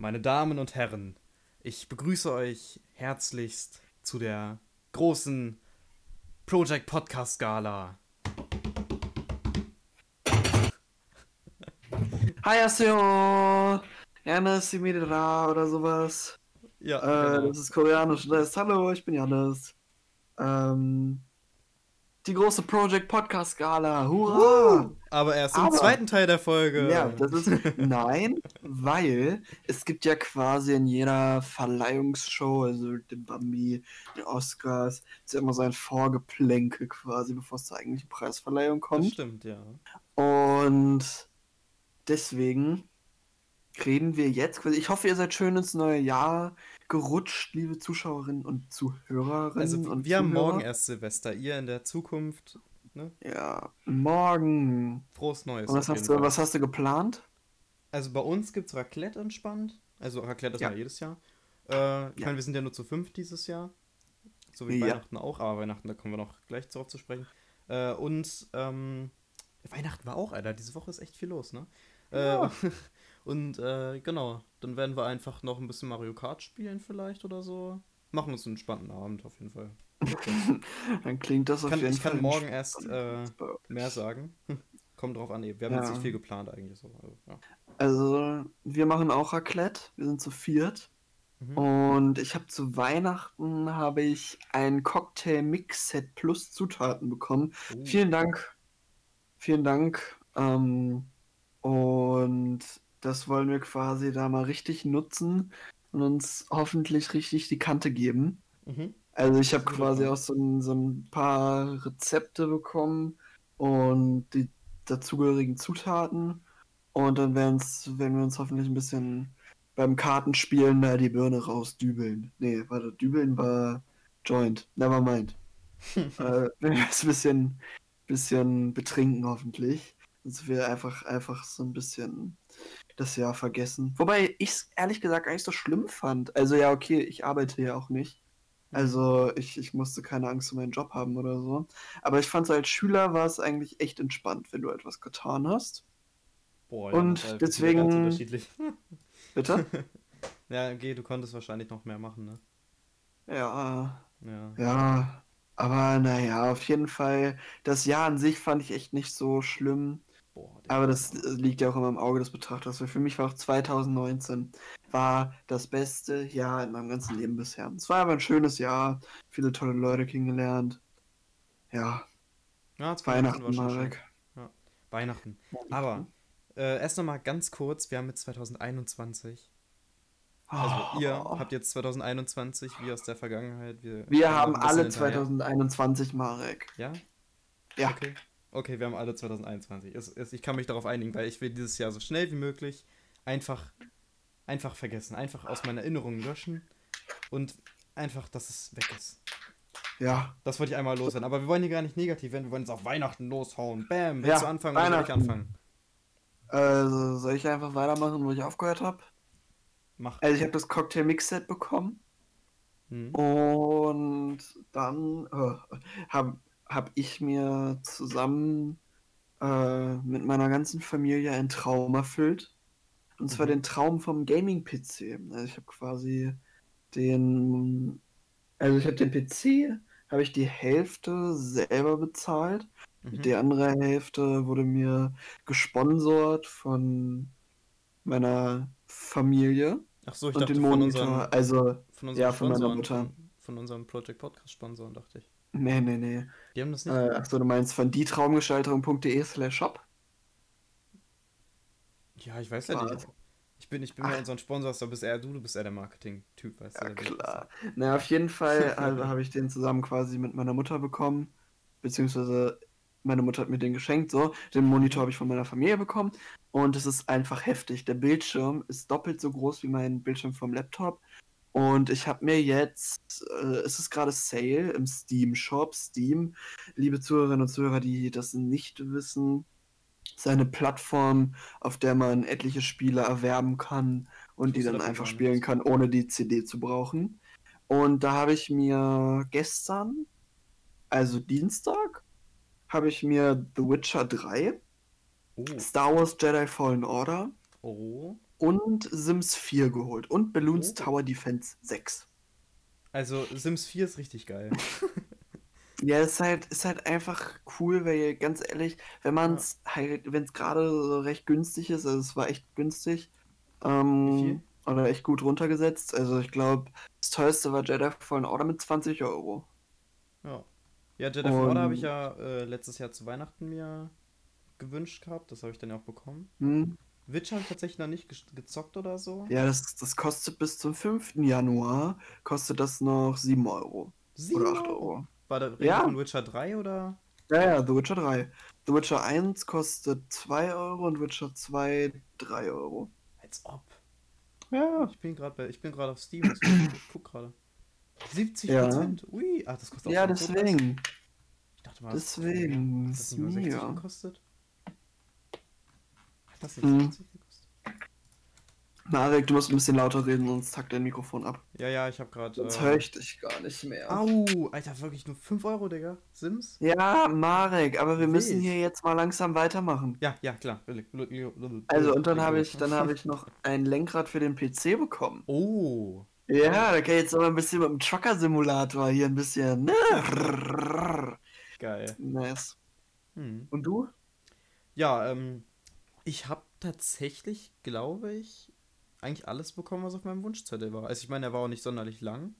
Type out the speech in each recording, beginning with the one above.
Meine Damen und Herren, ich begrüße euch herzlichst zu der großen Project Podcast Gala. Hayaseyo! Janis Simidera oder sowas. Ja, Äh, genau. Das ist koreanisch. Das heißt, hallo, ich bin Janis. Ähm, die große Project Podcast Gala. Hurra! aber erst im Aber- zweiten Teil der Folge. Ja, das ist. Nein, weil es gibt ja quasi in jeder Verleihungsshow, also dem Bambi, den Oscars, ist ja immer so ein Vorgeplänkel quasi, bevor es zur eigentlichen Preisverleihung das kommt. stimmt, ja. Und deswegen reden wir jetzt quasi. Ich hoffe, ihr seid schön ins neue Jahr gerutscht, liebe Zuschauerinnen und Zuhörerinnen. Also wir haben Zuhörer. morgen erst Silvester, ihr in der Zukunft. Ne? Ja, morgen. Frohes Neues. Und was hast, du, Fall. was hast du geplant? Also bei uns gibt es Raclette entspannt. Also Raclette ist Ja. ja jedes Jahr. Äh, ich meine, wir sind ja nur zu fünf dieses Jahr. So wie Ja. Weihnachten auch, aber Weihnachten, da kommen wir noch gleich darauf zu sprechen. Äh, und ähm, Weihnachten war auch, Alter. Diese Woche ist echt viel los, ne? Ja. Äh, und äh, genau, dann werden wir einfach noch ein bisschen Mario Kart spielen vielleicht oder so. Machen uns einen entspannten Abend auf jeden Fall. Dann klingt das auf Kann, jeden ich Fall. kann morgen erst äh, mehr sagen. Kommt drauf an. Wir haben Ja. jetzt nicht viel geplant eigentlich so. Also, ja. Also, wir machen auch Raclette. Wir sind zu viert. Mhm. Und ich habe zu Weihnachten habe ich ein Cocktail Mix Set plus Zutaten bekommen. Oh. Vielen Dank. Vielen Dank. Ähm, und das wollen wir quasi da mal richtig nutzen und uns hoffentlich richtig die Kante geben. Mhm. Also ich habe quasi auch so ein, so ein paar Rezepte bekommen und die dazugehörigen Zutaten. Und dann werden wir uns hoffentlich ein bisschen beim Kartenspielen da die Birne rausdübeln. Nee, warte, dübeln war Joint. Never mind. äh, wenn wir es ein bisschen, bisschen betrinken hoffentlich. Dass wir einfach, einfach so ein bisschen das Jahr vergessen. Wobei ich es ehrlich gesagt gar nicht so schlimm fand. Also ja, okay, ich arbeite ja auch nicht. Also ich, ich musste keine Angst um meinen Job haben oder so. Aber ich fand so als Schüler war es eigentlich echt entspannt, wenn du etwas getan hast. Boah, Und ist halt deswegen- ganz unterschiedlich. Bitte? ja, okay, du konntest wahrscheinlich noch mehr machen, ne? ja, Ja. ja. Aber naja, auf jeden Fall, das Jahr an sich fand ich echt nicht so schlimm. Boah. Aber das äh, liegt ja auch immer im Auge des Betrachters. Für mich war auch 2019 war das beste Jahr in meinem ganzen Leben bisher. Es war aber ein schönes Jahr, viele tolle Leute kennengelernt. Ja, ja, 2019 Weihnachten war schon schön. Marek. Weihnachten. Aber äh, erst nochmal ganz kurz, wir haben jetzt 2021. Also ihr Oh. habt jetzt 2021, wie aus der Vergangenheit. Wir, Wir haben alle hinterher. 2021, Marek. Ja? Ja. Okay. Okay, wir haben alle 2021. Es, es, ich kann mich darauf einigen, weil ich will dieses Jahr so schnell wie möglich einfach, einfach vergessen. Einfach aus meiner Erinnerung löschen und einfach, dass es weg ist. Ja. Das wollte ich einmal loswerden. Aber wir wollen hier gar nicht negativ werden. Wir wollen jetzt auf Weihnachten loshauen. Bam. Willst Ja, du anfangen oder soll ich anfangen? Also, soll ich einfach weitermachen, wo ich aufgehört habe? Mach. Also, ich habe das Cocktail Mix Set bekommen. Hm. Und dann äh, habe hab ich mir zusammen äh, mit meiner ganzen Familie einen Traum erfüllt. Und zwar Mhm. den Traum vom Gaming-PC. Also ich habe quasi den, also ich habe den PC, habe ich die Hälfte selber bezahlt. Mhm. Die andere Hälfte wurde mir gesponsert von meiner Familie Ach so, ich und dachte den von Monitor. unseren, Also, von unseren ja, von meiner Mutter. Von, von unserem Project Podcast Sponsoren, dachte ich. nee, nee, nee. Die haben das nicht. Äh, achso, du meinst von dietraumgestalterung.de slash shop? ja, ich weiß ja nicht. Ich bin, ich bin ja unseren Sponsor, da bist eher du, du bist eher der Marketing-Typ, weißt Ja, du? will- klar. Na, auf jeden Fall also, habe ich den zusammen quasi mit meiner Mutter bekommen. Beziehungsweise meine Mutter hat mir den geschenkt, so. Den Monitor habe ich von meiner Familie bekommen. Und es ist einfach heftig. Der Bildschirm ist doppelt so groß wie mein Bildschirm vom Laptop. Und ich habe mir jetzt, äh, es ist gerade Sale im Steam Shop, Steam. Liebe Zuhörerinnen und Zuhörer, die das nicht wissen, ist eine Plattform, auf der man etliche Spiele erwerben kann und die dann einfach spielen kann, ohne die CD zu brauchen. Und da habe ich mir gestern, also Dienstag, habe ich mir The Witcher 3, Oh, Star Wars Jedi Fallen Order oh. Und Sims 4 geholt und Balloons Oh. Tower Defense 6. Also Sims 4 ist richtig geil. Ja, ist halt, ist halt einfach cool, weil ganz ehrlich, wenn man es halt, wenn es gerade so recht günstig ist, also es war echt günstig, ähm, oder echt gut runtergesetzt. Also ich glaube, das teuerste war Jedi Fallen Order mit 20 Euro. Ja. Ja, Jedi Fallen Order habe ich ja äh, letztes Jahr zu Weihnachten mir gewünscht gehabt. Das habe ich dann ja auch bekommen. Hm? Witcher tatsächlich noch nicht gezockt oder so. Ja, das, das kostet bis zum 5. Januar, kostet das noch 7 Euro. Sieben Oder 8 Euro. War das Ja. von Witcher 3 oder? Ja, ja, The Witcher 3. The Witcher 1 kostet 2 Euro und Witcher 2 3 Euro. Als ob. Ja. Ich bin gerade bei, ich bin gerade auf Steam. Ich guck- gerade. 70 Ja. Prozent. Ui, ach, das kostet auch Ja, deswegen. Ich dachte mal, das- Deswegen. Hat das nicht nur 60 Ja. gekostet? Hat das nicht Hm. 60 gekostet? Marek, du musst ein bisschen lauter reden, sonst tackt dein Mikrofon ab. Ja, ja, ich habe gerade. Sonst Äh, höre ich dich gar nicht mehr. Au, Alter, wirklich nur 5 Euro, Digga. Sims? Ja, Marek, aber wir müssen Wild. hier jetzt mal langsam weitermachen. Ja, ja, klar. Also, und dann habe ich, dann habe ich noch ein Lenkrad für den PC bekommen. Oh. Ja, da kann ich jetzt noch mal ein bisschen mit dem Trucker-Simulator hier ein bisschen. Ne? Geil. Nice. Hm. Und du? Ja, ähm, ich habe tatsächlich, glaube ich, eigentlich alles bekommen, was auf meinem Wunschzettel war. Also ich meine, er war auch nicht sonderlich lang.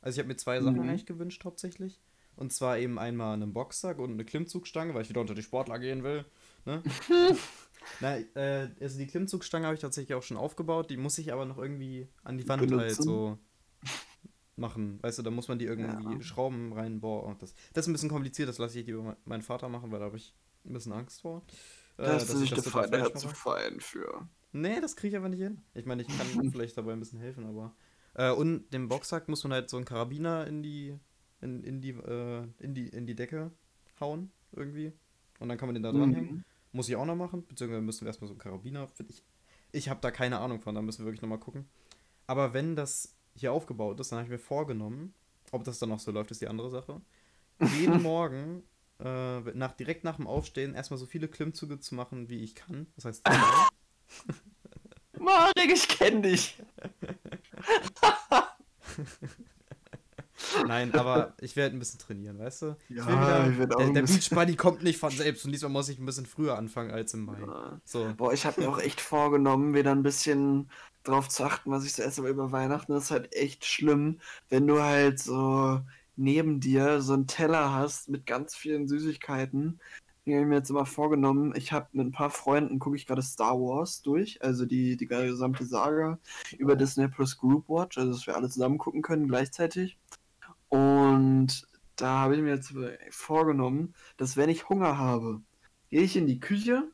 Also ich habe mir zwei Sachen Mhm. eigentlich gewünscht hauptsächlich. Und zwar eben einmal einen Boxsack und eine Klimmzugstange, weil ich wieder unter die Sportler gehen will. Ne? Na, äh, also die Klimmzugstange habe ich tatsächlich auch schon aufgebaut. Die muss ich aber noch irgendwie an die Wand halt Benutzen? so machen. Weißt du, da muss man die irgendwie Ja. Schrauben reinbohren. Das, das ist ein bisschen kompliziert, das lasse ich lieber me- meinen Vater machen, weil da habe ich ein bisschen Angst vor. Äh, Da hast dass du ich dich das total gefallen, falsch der zu fein für. Nee, das kriege ich aber nicht hin. Ich meine, ich kann vielleicht dabei ein bisschen helfen, aber. Äh, und dem Boxsack muss man halt so einen Karabiner in die, in, in die, äh, in die, in die Decke hauen, irgendwie. Und dann kann man den da dranhängen. Mhm. Muss ich auch noch machen, beziehungsweise müssen wir erstmal so einen Karabiner, ich. Ich habe da keine Ahnung von, da müssen wir wirklich nochmal gucken. Aber wenn das hier aufgebaut ist, dann habe ich mir vorgenommen, ob das dann noch so läuft, ist die andere Sache. Jeden Morgen, äh, nach, direkt nach dem Aufstehen, erstmal so viele Klimmzüge zu machen, wie ich kann. Das heißt. Marek, ich kenn dich. Nein, aber ich werde ein bisschen trainieren, weißt du? Ja, ich will wieder, ich werd auch der der Beach Buddy kommt nicht von selbst und diesmal muss ich ein bisschen früher anfangen als im Mai. Ja. So. Boah, ich habe mir auch echt vorgenommen, wieder ein bisschen drauf zu achten, was ich so esse, aber über Weihnachten ist halt echt schlimm, wenn du halt so neben dir so einen Teller hast mit ganz vielen Süßigkeiten. Die habe ich mir jetzt immer vorgenommen. Ich habe mit ein paar Freunden, gucke ich gerade Star Wars durch, also die, die gesamte Saga über Disney Plus Group Watch, also dass wir alle zusammen gucken können gleichzeitig. Und da habe ich mir jetzt vorgenommen, dass wenn ich Hunger habe, gehe ich in die Küche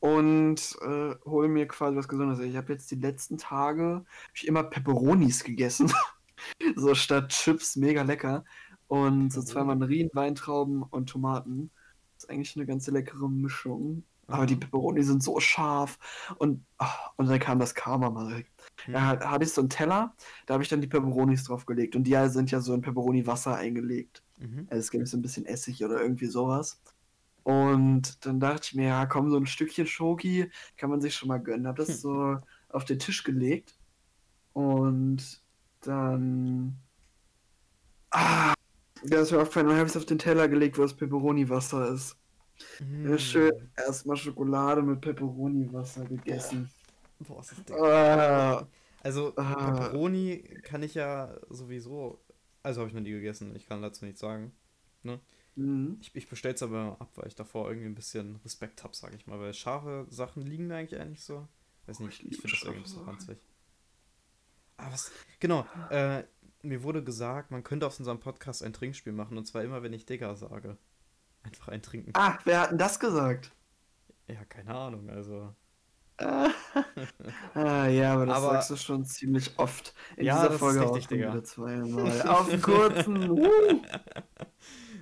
und äh, hole mir quasi was Gesundes. Ich habe jetzt die letzten Tage ich immer Peperonis gegessen. so statt Chips, mega lecker. Und so zwei Peperoni. Mandarinen, Weintrauben und Tomaten. Das ist eigentlich eine ganz leckere Mischung. Aber die Aha. Peperoni sind so scharf. Und, ah, und dann kam das Karma mal direkt. Hm. Da hat- hatte ich so einen Teller, da habe ich dann die Peperonis draufgelegt. Und die sind ja so in Peperoni-Wasser eingelegt. Mhm. Also es gibt so ein bisschen Essig oder irgendwie sowas. Und dann dachte ich mir, ja, komm, so ein Stückchen Schoki kann man sich schon mal gönnen. Hab das Hm. so auf den Tisch gelegt. Und dann. Ah, da ist mir aufgefallen, dann habe ich es auf den Teller gelegt, wo das Peperoni-Wasser ist. Hm. schön erstmal Schokolade mit Peperoni-Wasser gegessen. Boah, ist das dick. Ah, Also, Ah. Pepperoni kann ich ja sowieso. Also, habe ich noch nie gegessen. Ich kann dazu nichts sagen. mhm. Ich, ich bestelle es aber ab, weil ich davor irgendwie ein bisschen Respekt habe, sage ich mal. Weil scharfe Sachen liegen mir eigentlich eigentlich so. Weiß nicht, ich ich, liebe finde das irgendwie so ranzig. Aber was. Genau, äh, mir wurde gesagt, man könnte aus unserem Podcast ein Trinkspiel machen. Und zwar immer, wenn ich Digger sage. Einfach ein Trinken. ah, wer hat denn das gesagt? Ja, keine Ahnung, also. Ah, ah, ja, aber das Aber- sagst du schon ziemlich oft. In Ja, dieser Folge richtig, auch wieder zweimal. Auf den kurzen. Uh.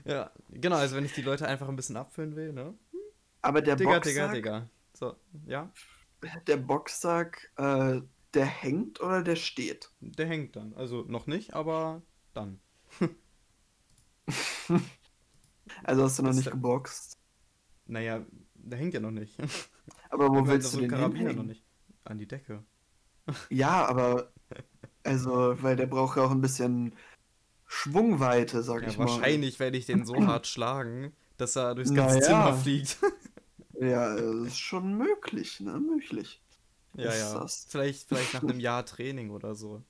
Ja, genau, also wenn ich die Leute einfach ein bisschen abfüllen will, ne? Aber der Digga, Boxsack, Digga, Digga. So, ja, der Boxsack, äh, der hängt oder der steht? der hängt dann. Also noch nicht, aber dann. Also hast du noch nicht der- geboxt. Naja, der hängt ja noch nicht. Aber wo willst du den Karabiner noch nicht. an die Decke. Ja, aber also, weil der braucht ja auch ein bisschen Schwungweite, sag Ja, ich mal. wahrscheinlich werde ich den so hart schlagen, dass er durchs ganze Naja. Zimmer fliegt. Ja, das ist schon möglich, ne? Möglich. Ja, Ist ja. das- Vielleicht, vielleicht nach einem Jahr Training oder so.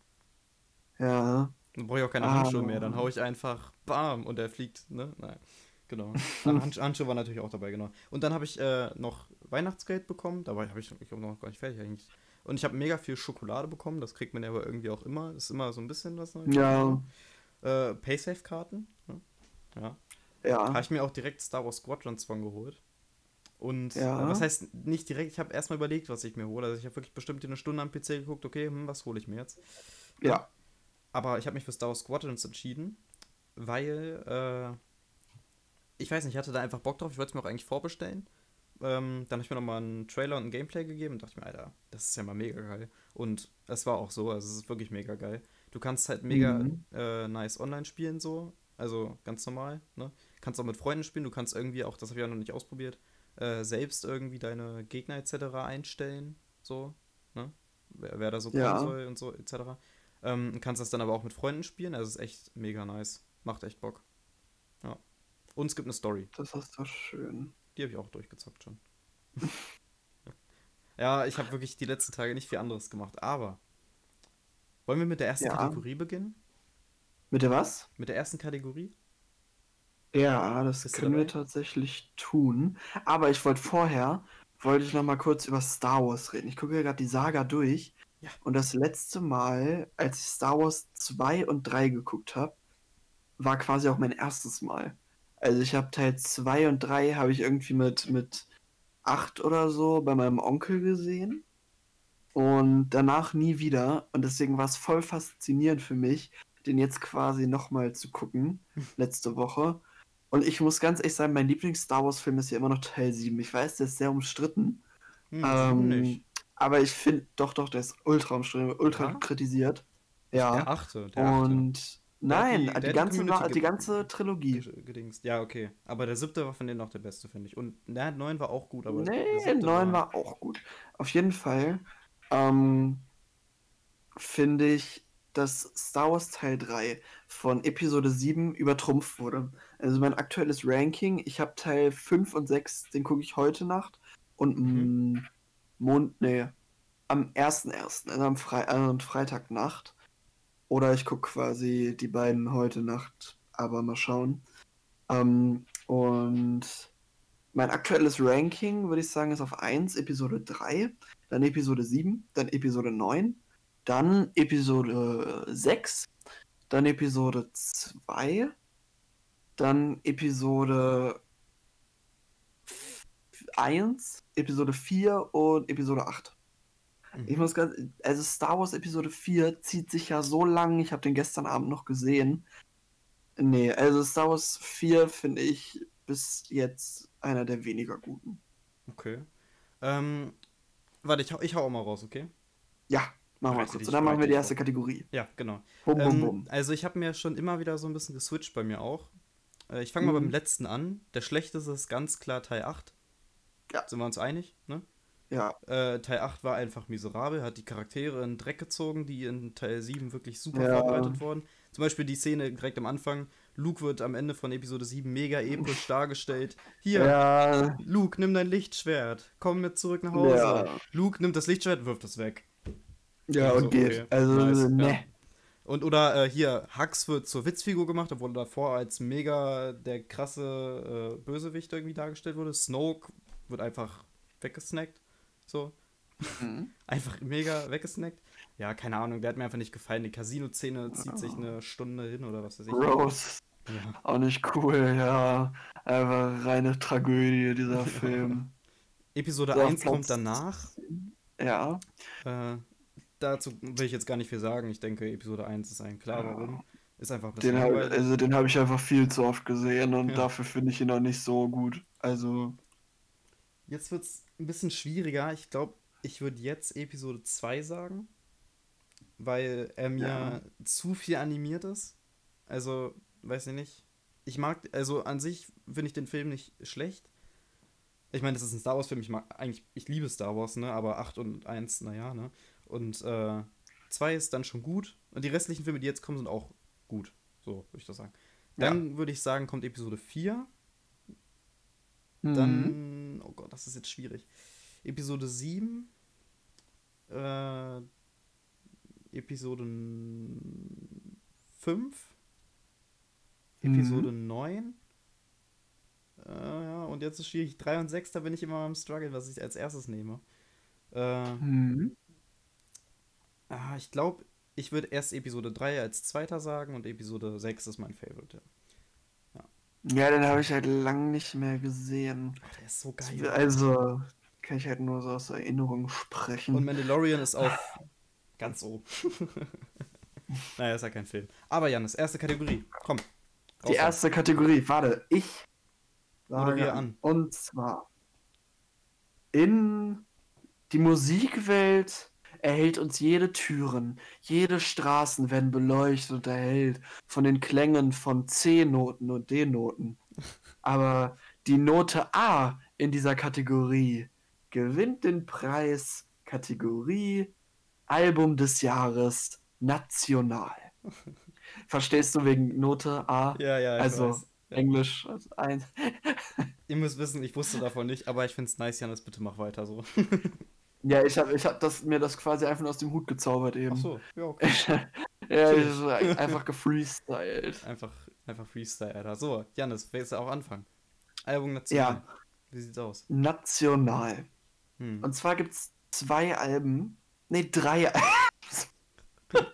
Ja. Dann brauche ich auch keine Ah. Handschuhe mehr. Dann hau ich einfach BAM und er fliegt, ne? Nein. Genau. Ah, Hands Handschuhe war natürlich auch dabei, genau. Und dann habe ich äh, noch Weihnachtsgeld bekommen. Dabei habe ich, ich hab noch gar nicht fertig eigentlich. Und ich habe mega viel Schokolade bekommen. Das kriegt man ja aber irgendwie auch immer. Das ist immer so ein bisschen was. Neues. Ja. Äh, Paysafe-Karten. Ne? Ja. Ja. Habe ich mir auch direkt Star Wars Squadrons von geholt. Und Ja. äh, was heißt nicht direkt, ich habe erstmal überlegt, was ich mir hole. Also ich habe wirklich bestimmt eine Stunde am PC geguckt, okay, hm, was hole ich mir jetzt? Ja. Aber ich habe mich für Star Wars Squadrons entschieden, weil, äh, ich weiß nicht, ich hatte da einfach Bock drauf, ich wollte es mir auch eigentlich vorbestellen. Ähm, dann habe ich mir nochmal einen Trailer und ein Gameplay gegeben und dachte mir, Alter, das ist ja mal mega geil. Und es war auch so, also es ist wirklich mega geil. Du kannst halt mega Mhm. äh, nice online spielen, so. Also ganz normal, ne? Kannst auch mit Freunden spielen, du kannst irgendwie auch, das habe ich auch noch nicht ausprobiert, äh, selbst irgendwie deine Gegner etc. einstellen, so, ne? Wer, wer da so kommen Ja. soll und so etc. Ähm, kannst das dann aber auch mit Freunden spielen, also ist echt mega nice. Macht echt Bock. Ja. Und es gibt eine Story. Das ist doch schön. Die habe ich auch durchgezockt schon. ja, ich habe wirklich die letzten Tage nicht viel anderes gemacht. Aber wollen wir mit der ersten Ja. Kategorie beginnen? Mit der was? Mit der ersten Kategorie? Ja, das Bist können wir tatsächlich tun. Aber ich wollte vorher, wollte ich noch mal kurz über Star Wars reden. Ich gucke ja gerade die Saga durch. Ja. Und das letzte Mal, als ich Star Wars 2 und 3 geguckt habe, war quasi auch mein erstes Mal. Also ich habe Teil 2 und 3 habe ich irgendwie mit, mit 8 oder so bei meinem Onkel gesehen. Und danach nie wieder. Und deswegen war es voll faszinierend für mich, den jetzt quasi nochmal zu gucken, letzte Woche. Und ich muss ganz ehrlich sagen, mein Lieblings-Star Wars-Film ist ja immer noch Teil 7. Ich weiß, der ist sehr umstritten. Hm, Ähm, nicht. aber ich finde, doch, doch, der ist ultra umstritten, ultra Ja? kritisiert. Der Ja. achte. Der achte. Und nein, Der die- der die, ganze, Community Na- die ganze Trilogie. Ge- Gedingst. Ja, okay. Aber der siebte war von denen noch der beste, finde ich. Und der neun war auch gut, aber der Nee, siebte 9 war auch gut. Auf jeden Fall ähm, finde ich, dass Star Wars Teil 3 von Episode 7 übertrumpft wurde. Also mein aktuelles Ranking, ich habe Teil 5 und 6, den gucke ich heute Nacht. Und Mhm. Mond, nee, am 1.1., also am Fre äh, Freitagnacht. Oder ich gucke quasi die beiden heute Nacht, aber mal schauen. Ähm, und mein aktuelles Ranking, würde ich sagen, ist auf 1, Episode 3, dann Episode 7, dann Episode 9, dann Episode 6, dann Episode 2, dann Episode 1, Episode 4 und Episode 8. Mhm. Ich muss ganz, also Star Wars Episode 4 zieht sich ja so lang, ich habe den gestern Abend noch gesehen. Nee, also Star Wars 4 finde ich bis jetzt einer der weniger guten. Okay. Ähm, warte, ich hau, ich hau auch mal raus, okay? Ja, machen wir kurz. Und dann machen wir die erste. Kategorie. Ja, genau. Bum, bum, Ähm, bum. also ich habe mir schon immer wieder so ein bisschen geswitcht bei mir auch. Äh, ich fange mal Mhm. beim letzten an. Der schlechteste ist ganz klar Teil 8. Ja. Sind wir uns einig, ne? Ja, Äh, Teil 8 war einfach miserabel, hat die Charaktere in Dreck gezogen, die in Teil 7 wirklich super Ja. vorbereitet wurden. Zum Beispiel die Szene direkt am Anfang. Luke wird am Ende von Episode 7 mega episch dargestellt. Hier, ja, Luke, nimm dein Lichtschwert. Komm mit zurück nach Hause. Ja. Luke nimmt das Lichtschwert, wirft es weg. ja, Also, und geht. okay, Also, nice, ne. Und oder äh, hier, Hux wird zur Witzfigur gemacht, obwohl er davor als mega der krasse äh, Bösewicht irgendwie dargestellt wurde. Snoke wird einfach weggesnackt. So. Mhm. Einfach mega weggesnackt. Ja, keine Ahnung, der hat mir einfach nicht gefallen. Die Casino-Szene zieht sich Oh. eine Stunde hin oder was weiß ich. Rose, Ja. auch nicht cool, ja. Einfach reine Tragödie, dieser Film. Episode So, auf 1 kommt danach. Ja. Äh, dazu will ich jetzt gar nicht viel sagen. Ich denke, Episode 1 ist ein klar, Ja. warum. Ist einfach ein Den hab, also den habe ich einfach viel zu oft gesehen und Ja. dafür finde ich ihn auch nicht so gut. Also, Jetzt wird es ein bisschen schwieriger. Ich glaube, ich würde jetzt Episode 2 sagen, weil er mir Ja. zu viel animiert ist. Also, weiß ich nicht. Ich mag, also an sich finde ich den Film nicht schlecht. Ich meine, das ist ein Star Wars-Film, ich mag eigentlich, ich liebe Star Wars, ne? Aber 8 und 1, naja, ne? Und äh, 2 ist dann schon gut. Und die restlichen Filme, die jetzt kommen, sind auch gut. So, würde ich das sagen. Dann ja. würde ich sagen, kommt Episode 4. Mhm. Dann, oh Gott, das ist jetzt schwierig. Episode 7. Äh, Episode 5. Episode mhm. 9. Äh, ja, und jetzt ist schwierig. 3 und 6, da bin ich immer am Struggle, was ich als erstes nehme. Äh, mhm. Ah, ich glaube, ich würde erst Episode 3 als zweiter sagen und Episode 6 ist mein Favorite. Ja, ja den habe ich halt lang nicht mehr gesehen. Oh, der ist so geil. Also, kann ich halt nur so aus Erinnerung sprechen. Und Mandalorian ist auch ganz so. naja, ist ja kein Film. Aber Janis, erste Kategorie. Komm. Die erste Kategorie, warte, ich sage an. Und zwar in die Musikwelt erhält uns jede Türen, jede Straßen werden beleuchtet und erhellt von den Klängen von C-Noten und D-Noten. Aber die Note A in dieser Kategorie gewinnt den Preis Kategorie Album des Jahres National. Verstehst du wegen Note A? Ja, ja, ich also weiß. Ja. Englisch also ein. Ihr müsst wissen, ich wusste davon nicht, aber ich finde es nice, Janis, bitte mach weiter so. ja, ich habe ich hab das, mir das quasi einfach aus dem Hut gezaubert eben. Ach so, ja, okay. ja, ich, einfach gefreestylt. Einfach, einfach Freestyle, Alter. So, Janis, willst du auch anfangen? Album National. Ja. Wie sieht's aus? National. Hm. Und zwar gibt's zwei Alben. Ne, drei Alben.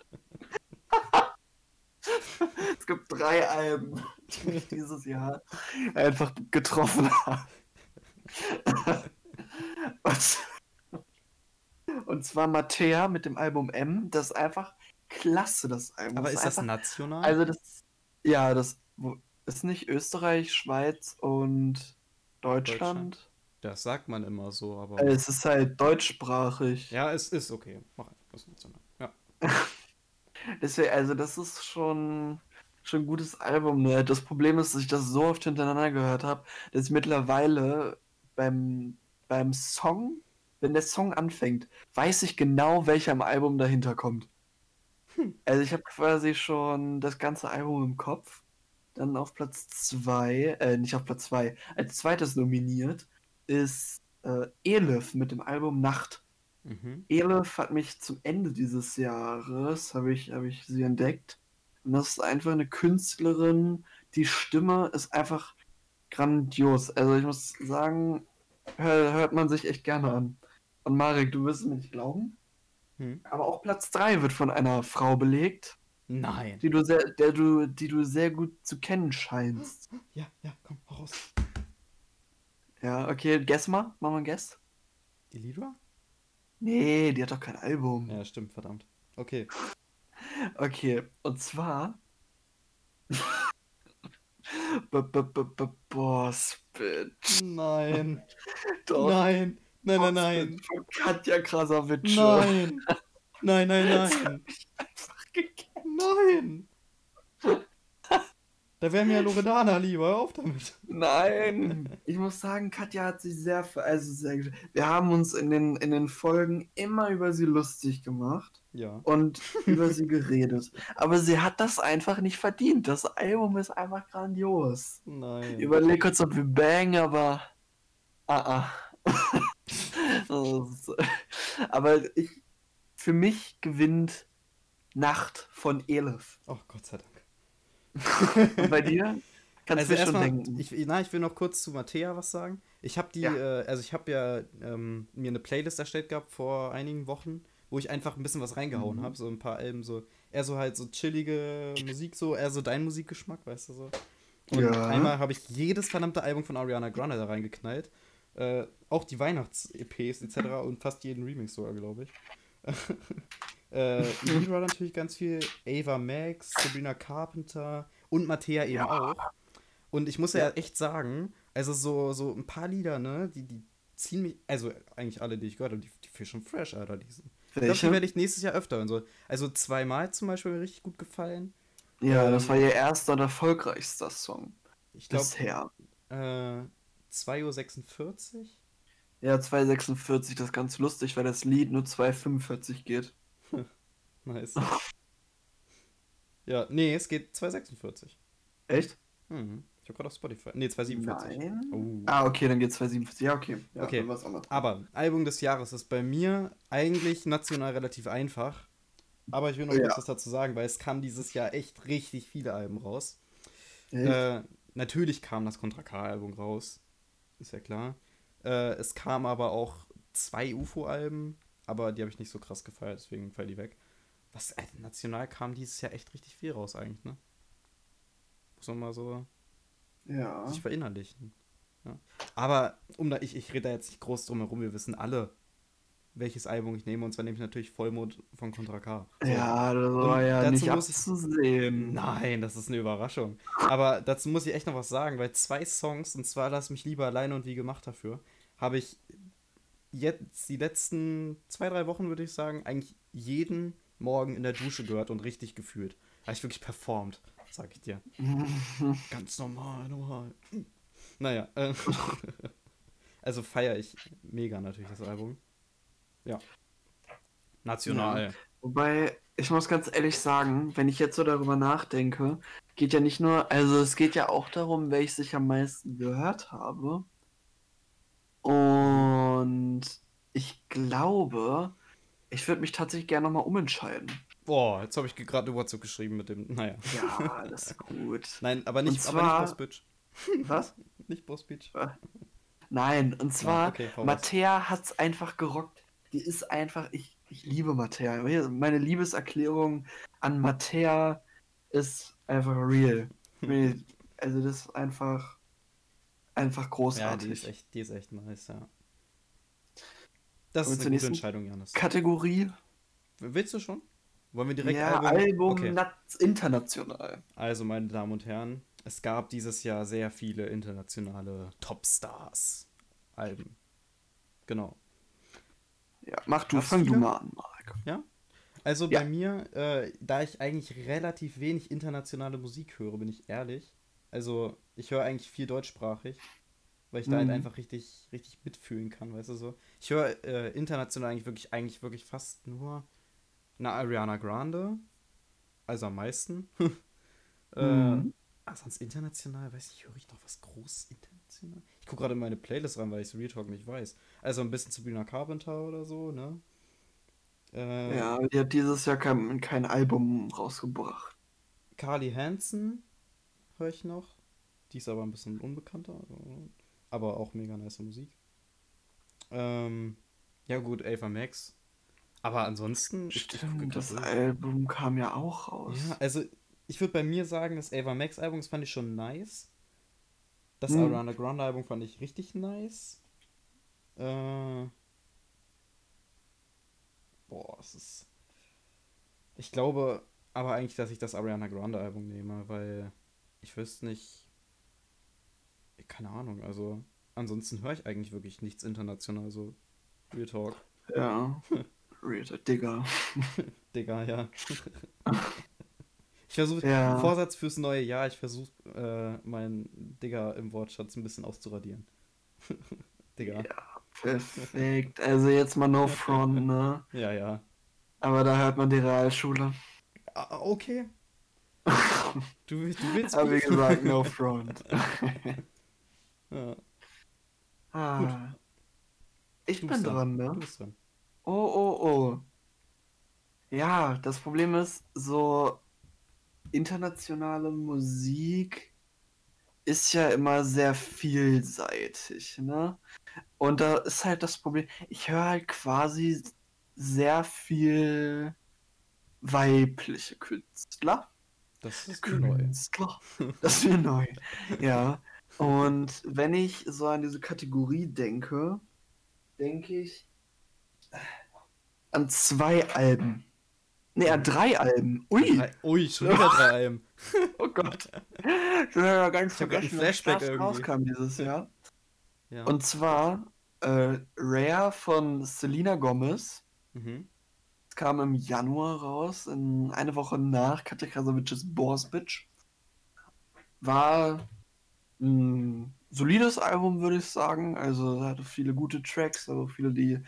es gibt drei Alben, die ich dieses Jahr einfach getroffen habe. Und, und zwar Mattea mit dem Album M. Das ist einfach klasse, das Album. Aber ist, ist das national? Also das, ja, das ist nicht Österreich, Schweiz und Deutschland. Deutschland. Das sagt man immer so, aber. Es ist halt deutschsprachig. Ja, es ist okay. Mach einfach. Ja. Deswegen, also das ist schon schon ein gutes Album. Ne? Das Problem ist, dass ich das so oft hintereinander gehört habe, dass ich mittlerweile beim, beim Song, wenn der Song anfängt, weiß ich genau, welcher im Album dahinter kommt. Hm. Also ich habe quasi schon das ganze Album im Kopf. Dann auf Platz 2, äh, nicht auf Platz 2, als zweites nominiert ist äh, Elif mit dem Album Nacht. Mhm. Elif hat mich zum Ende dieses Jahres, habe ich, hab ich sie entdeckt. Und das ist einfach eine Künstlerin. Die Stimme ist einfach grandios. Also ich muss sagen, hör, hört man sich echt gerne an. Und Marek, du wirst es mir nicht glauben. Hm. Aber auch Platz 3 wird von einer Frau belegt. Nein. Die du sehr, der du, die du sehr gut zu kennen scheinst. Ja, ja, komm, raus. Ja, okay, guess mal. Mach mal ein Guess. Die Lidra? Nee, die hat doch kein Album. Ja, stimmt, verdammt. Okay. Okay, und zwar. Boss, Bitch. Nein. Nein. Nein, nein, nein. Von Katja Krasavitsch. Nein. Nein, nein, nein. Nein. Da wäre mir ja Loredana lieber, hör auf damit. Nein, ich muss sagen, Katja hat sich sehr, also sehr, wir haben uns in den, in den Folgen immer über sie lustig gemacht. Ja. Und über sie geredet. Aber sie hat das einfach nicht verdient. Das Album ist einfach grandios. Nein. Überleg kurz, ob wir bang, aber. Ah, ah. aber ich, für mich gewinnt Nacht von Elif. Oh, Gott sei Dank. Und bei dir? Kannst also du schon mal, denken. Ich, na, ich will noch kurz zu Mattea was sagen. Ich habe die, ja. äh, also ich habe ja ähm, mir eine Playlist erstellt gehabt vor einigen Wochen, wo ich einfach ein bisschen was reingehauen mhm. habe, so ein paar Alben, so eher so halt so chillige Musik, so eher so dein Musikgeschmack, weißt du so. Und ja. einmal habe ich jedes verdammte Album von Ariana Grande da reingeknallt. Äh, auch die Weihnachts-EPs etc. und fast jeden Remix sogar, glaube ich. Äh, Libra natürlich ganz viel, Ava Max, Sabrina Carpenter und Mattea eben ja. auch. Und ich muss ja. ja, echt sagen, also so, so ein paar Lieder, ne, die, die ziehen mich, also eigentlich alle, die ich gehört habe, die, die schon fresh, Alter, die sind. Ich glaube, die werde ich nächstes Jahr öfter und so. Also zweimal zum Beispiel mir richtig gut gefallen. Ja, ähm, das war ihr erster und erfolgreichster Song. Ich glaube. Bisher. Äh, 2.46 Uhr. Ja, 2,46, das ist ganz lustig, weil das Lied nur 2,45 geht. Nice. ja, nee, es geht 2,46. Echt? Mhm. Ich habe gerade auf Spotify. Nee, 2,47. Nein. Oh. Ah, okay, dann geht 2,47. Ja, okay. Ja, Okay, anders. Aber Album des Jahres ist bei mir eigentlich national relativ einfach. Aber ich will noch Ja. kurz was dazu sagen, weil es kam dieses Jahr echt richtig viele Alben raus. Äh, natürlich kam das Contra K-Album raus. Ist ja klar. Äh, es kam aber auch zwei UFO-Alben, aber die habe ich nicht so krass gefeiert, deswegen fallen die weg. Was äh, national kam dieses Jahr echt richtig viel raus eigentlich, ne? Muss man mal so ja. sich verinnerlichen. Ja. Aber um da, ich, ich rede da jetzt nicht groß drum herum, wir wissen alle, welches Album ich nehme, und zwar nehme ich natürlich Vollmond von Contra K. So. Ja, das war Und ja nicht muss ich- abzusehen. Nein, das ist eine Überraschung. Aber dazu muss ich echt noch was sagen, weil zwei Songs, und zwar Lass mich lieber alleine und wie gemacht dafür, habe ich jetzt die letzten zwei, drei Wochen, würde ich sagen, eigentlich jeden Morgen in der Dusche gehört und richtig gefühlt. Habe ich wirklich performt, sag ich dir. Ganz normal, normal. Naja, äh, also feiere ich mega natürlich das Album. Ja. National. Wobei, ich muss ganz ehrlich sagen, wenn ich jetzt so darüber nachdenke, geht ja nicht nur, also es geht ja auch darum, welches ich am meisten gehört habe. Und ich glaube, ich würde mich tatsächlich gerne nochmal umentscheiden. Boah, jetzt habe ich gerade eine WhatsApp geschrieben mit dem. Naja. Ja, das ist gut. Nein, aber nicht, Und aber zwar- nicht Boss Bitch. Was? Nicht Boss Bitch. Nein, und zwar, okay, hau raus. Mattea hat's einfach gerockt. Die ist einfach, ich, ich liebe Mattea. Meine Liebeserklärung an Mattea ist einfach real. Also das ist einfach, einfach Ja, großartig. die ist echt, die ist echt nice, ja. Das Kommen ist eine gute Entscheidung, Janis. Kategorie? Willst du schon? Wollen wir direkt ja, Album? Album, Okay. nat- international. Also, meine Damen und Herren, es gab dieses Jahr sehr viele internationale Topstars-Alben. Genau. Ja, mach du, Hast fang du viele? mal an, Marc. Also Ja. bei mir, äh, da ich eigentlich relativ wenig internationale Musik höre, bin ich ehrlich. Also ich höre eigentlich viel deutschsprachig, weil ich da halt Mhm. einfach richtig, richtig mitfühlen kann, weißt du so. Ich höre äh, international eigentlich wirklich, eigentlich wirklich fast nur eine Ariana Grande, also am meisten. äh, Mhm. ah, sonst international, weiß ich, höre ich noch was groß international? Ich gucke gerade in meine Playlist rein, weil ich Real Talk nicht weiß. Also ein bisschen Sabrina Carpenter oder so, ne? Äh, Ja, die hat dieses Jahr kein, kein Album rausgebracht. Carly Hansen höre ich noch. Die ist aber ein bisschen unbekannter. also- Aber auch mega nice Musik. Ähm, ja gut, Ava Max. Aber ansonsten. ich- ich Stimmt, grad das durch. Album kam ja auch raus. Ja, also ich würde bei mir sagen, das Ava Max Album, das fand ich schon nice. Das Hm. Ariana Grande Album fand ich richtig nice. Äh, boah, es ist. Ich glaube aber eigentlich, dass ich das Ariana Grande Album nehme, weil ich wüsste nicht. Keine Ahnung, also ansonsten höre ich eigentlich wirklich nichts international, so Real Talk. Ja. Real Talk, Digga. Digga, ja. Ich versuche, Ja. Vorsatz fürs neue Jahr, ich versuche, äh, meinen Digga im Wortschatz ein bisschen auszuradieren. Digga. Ja, perfekt. Also jetzt mal no front, ne? Ja, ja. Aber da hört man die Realschule. Ah, okay. Du, willst- du willst. Aber wie gesagt, no front. Ja, ah. Ich du bin dran, Du ne? bist dran. Oh, oh, oh. Ja, das Problem ist, so internationale Musik ist ja immer sehr vielseitig, ne? Und da ist halt das Problem, ich höre halt quasi sehr viel weibliche Künstler. Das ist mir neu. Künstler. Das ist mir neu. Ja. Und wenn ich so an diese Kategorie denke, denke ich an zwei Alben. Ne, an drei Alben. Ui, Drei- Ui, schon wieder drei Alben. oh Gott. Ich habe ja grad einen vergessen, Flashback das irgendwie. rauskam dieses Jahr. Ja. Und zwar äh, Rare von Selena Gomez. mhm. Es kam im Januar raus, in eine Woche nach Katja Krasavices Boss Bitch. War ein solides Album, würde ich sagen. Also es hatte viele gute Tracks, aber viele, die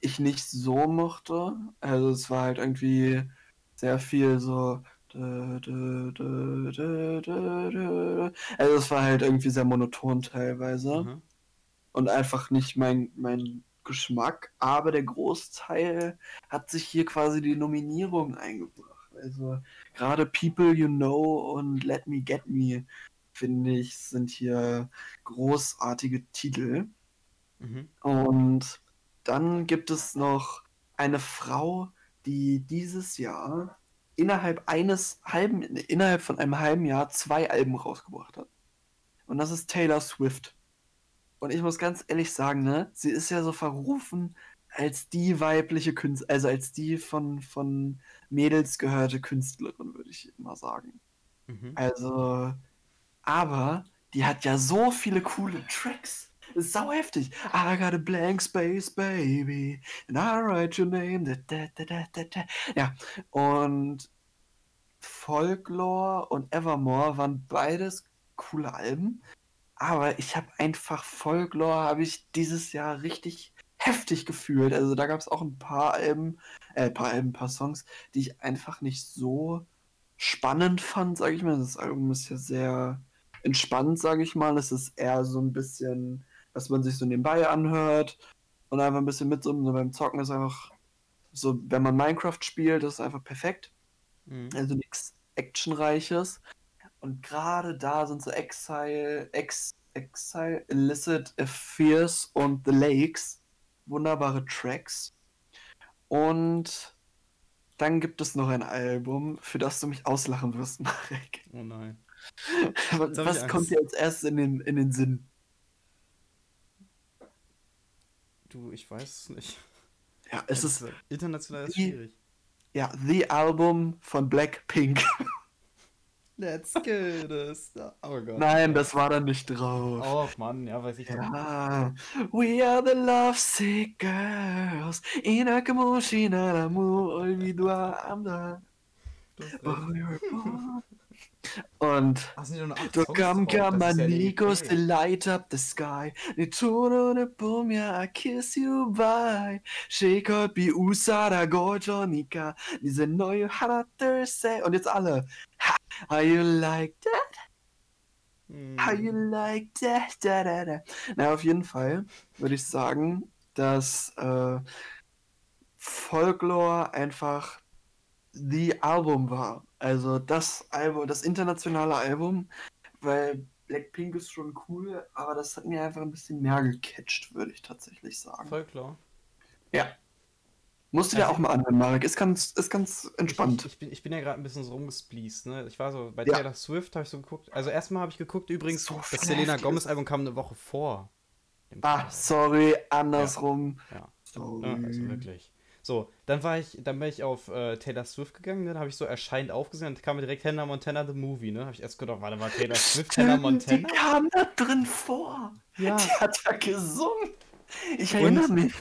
ich nicht so mochte. Also es war halt irgendwie sehr viel so. Also es war halt irgendwie sehr monoton teilweise. Mhm. Und einfach nicht mein, mein Geschmack. Aber der Großteil hat sich hier quasi die Nominierung eingebracht. Also gerade People You Know und Let Me Get Me finde ich, sind hier großartige Titel. Mhm. Und dann gibt es noch eine Frau, die dieses Jahr innerhalb eines halben, innerhalb von einem halben Jahr zwei Alben rausgebracht hat. Und das ist Taylor Swift. Und ich muss ganz ehrlich sagen, ne, sie ist ja so verrufen als die weibliche Künstlerin, also als die von, von Mädels gehörte Künstlerin, würde ich immer sagen. Mhm. Also, aber die hat ja so viele coole Tracks. Ist sau heftig. I got a blank space, baby. And I write your name. Da, da, da. Ja, und Folklore und Evermore waren beides coole Alben. Aber ich habe einfach Folklore, habe ich dieses Jahr richtig heftig gefühlt. Also da gab es auch ein paar Alben, äh, paar Alben, paar Songs, die ich einfach nicht so spannend fand, sage ich mal. Das Album ist ja sehr entspannt, sage ich mal. Es ist eher so ein bisschen, was man sich so nebenbei anhört und einfach ein bisschen mitsummen. So beim Zocken ist einfach so, wenn man Minecraft spielt, ist es einfach perfekt. Mhm. Also nichts Actionreiches. Und gerade da sind so Exile, Ex, Exile, Illicit Affairs und The Lakes wunderbare Tracks. Und dann gibt es noch ein Album, für das du mich auslachen wirst, Marek. Oh nein. Was, kommt dir als erstes in den, in den Sinn? Du, ich weiß es nicht. Ja, es ist international ist schwierig. ja The Album von Blackpink. Let's get this. Oh Gott. Nein, das war da nicht drauf. Oh Mann, ja, weiß ich doch nicht. Ja, we are the lovesick girls. Inakamushi naramu olvidua amda. Und ja die Nikos to light up the sky. Nitoro ne boom, yeah, I kiss you bye. Shake up, bi usara gojo nika. Diese neue Hana Thursday. Und jetzt alle. Ha, how you like that? Hm. How you like that? Da, da, da. Na, auf jeden Fall würde ich sagen, dass äh, Folklore einfach the Album war. Also das Album, das internationale Album, weil Blackpink ist schon cool, aber das hat mir einfach ein bisschen mehr gecatcht, würde ich tatsächlich sagen. Folklore. Ja. Musst du dir Also- auch mal anhören, Marek. Ist ganz, ist ganz entspannt. Ich, ich, bin, ich bin ja gerade ein bisschen so rumgespleased, ne? Ich war so, bei Ja. Taylor Swift habe ich so geguckt. Also erstmal habe ich geguckt, übrigens, So das Selena. Gomez Album kam eine Woche vor. Ah, sorry, andersrum. Ja. Sorry. Ja, also wirklich. So, dann war ich, dann bin ich auf äh, Taylor Swift gegangen, ne? dann habe ich so erscheint aufgesehen und kam mir direkt Hannah Montana the Movie, ne? Habe ich erst gedacht, warte mal, Taylor Swift, Hannah Stimmt, die Montana? kam da drin vor. Ja. Die hat da gesungen. Ich erinnere mich.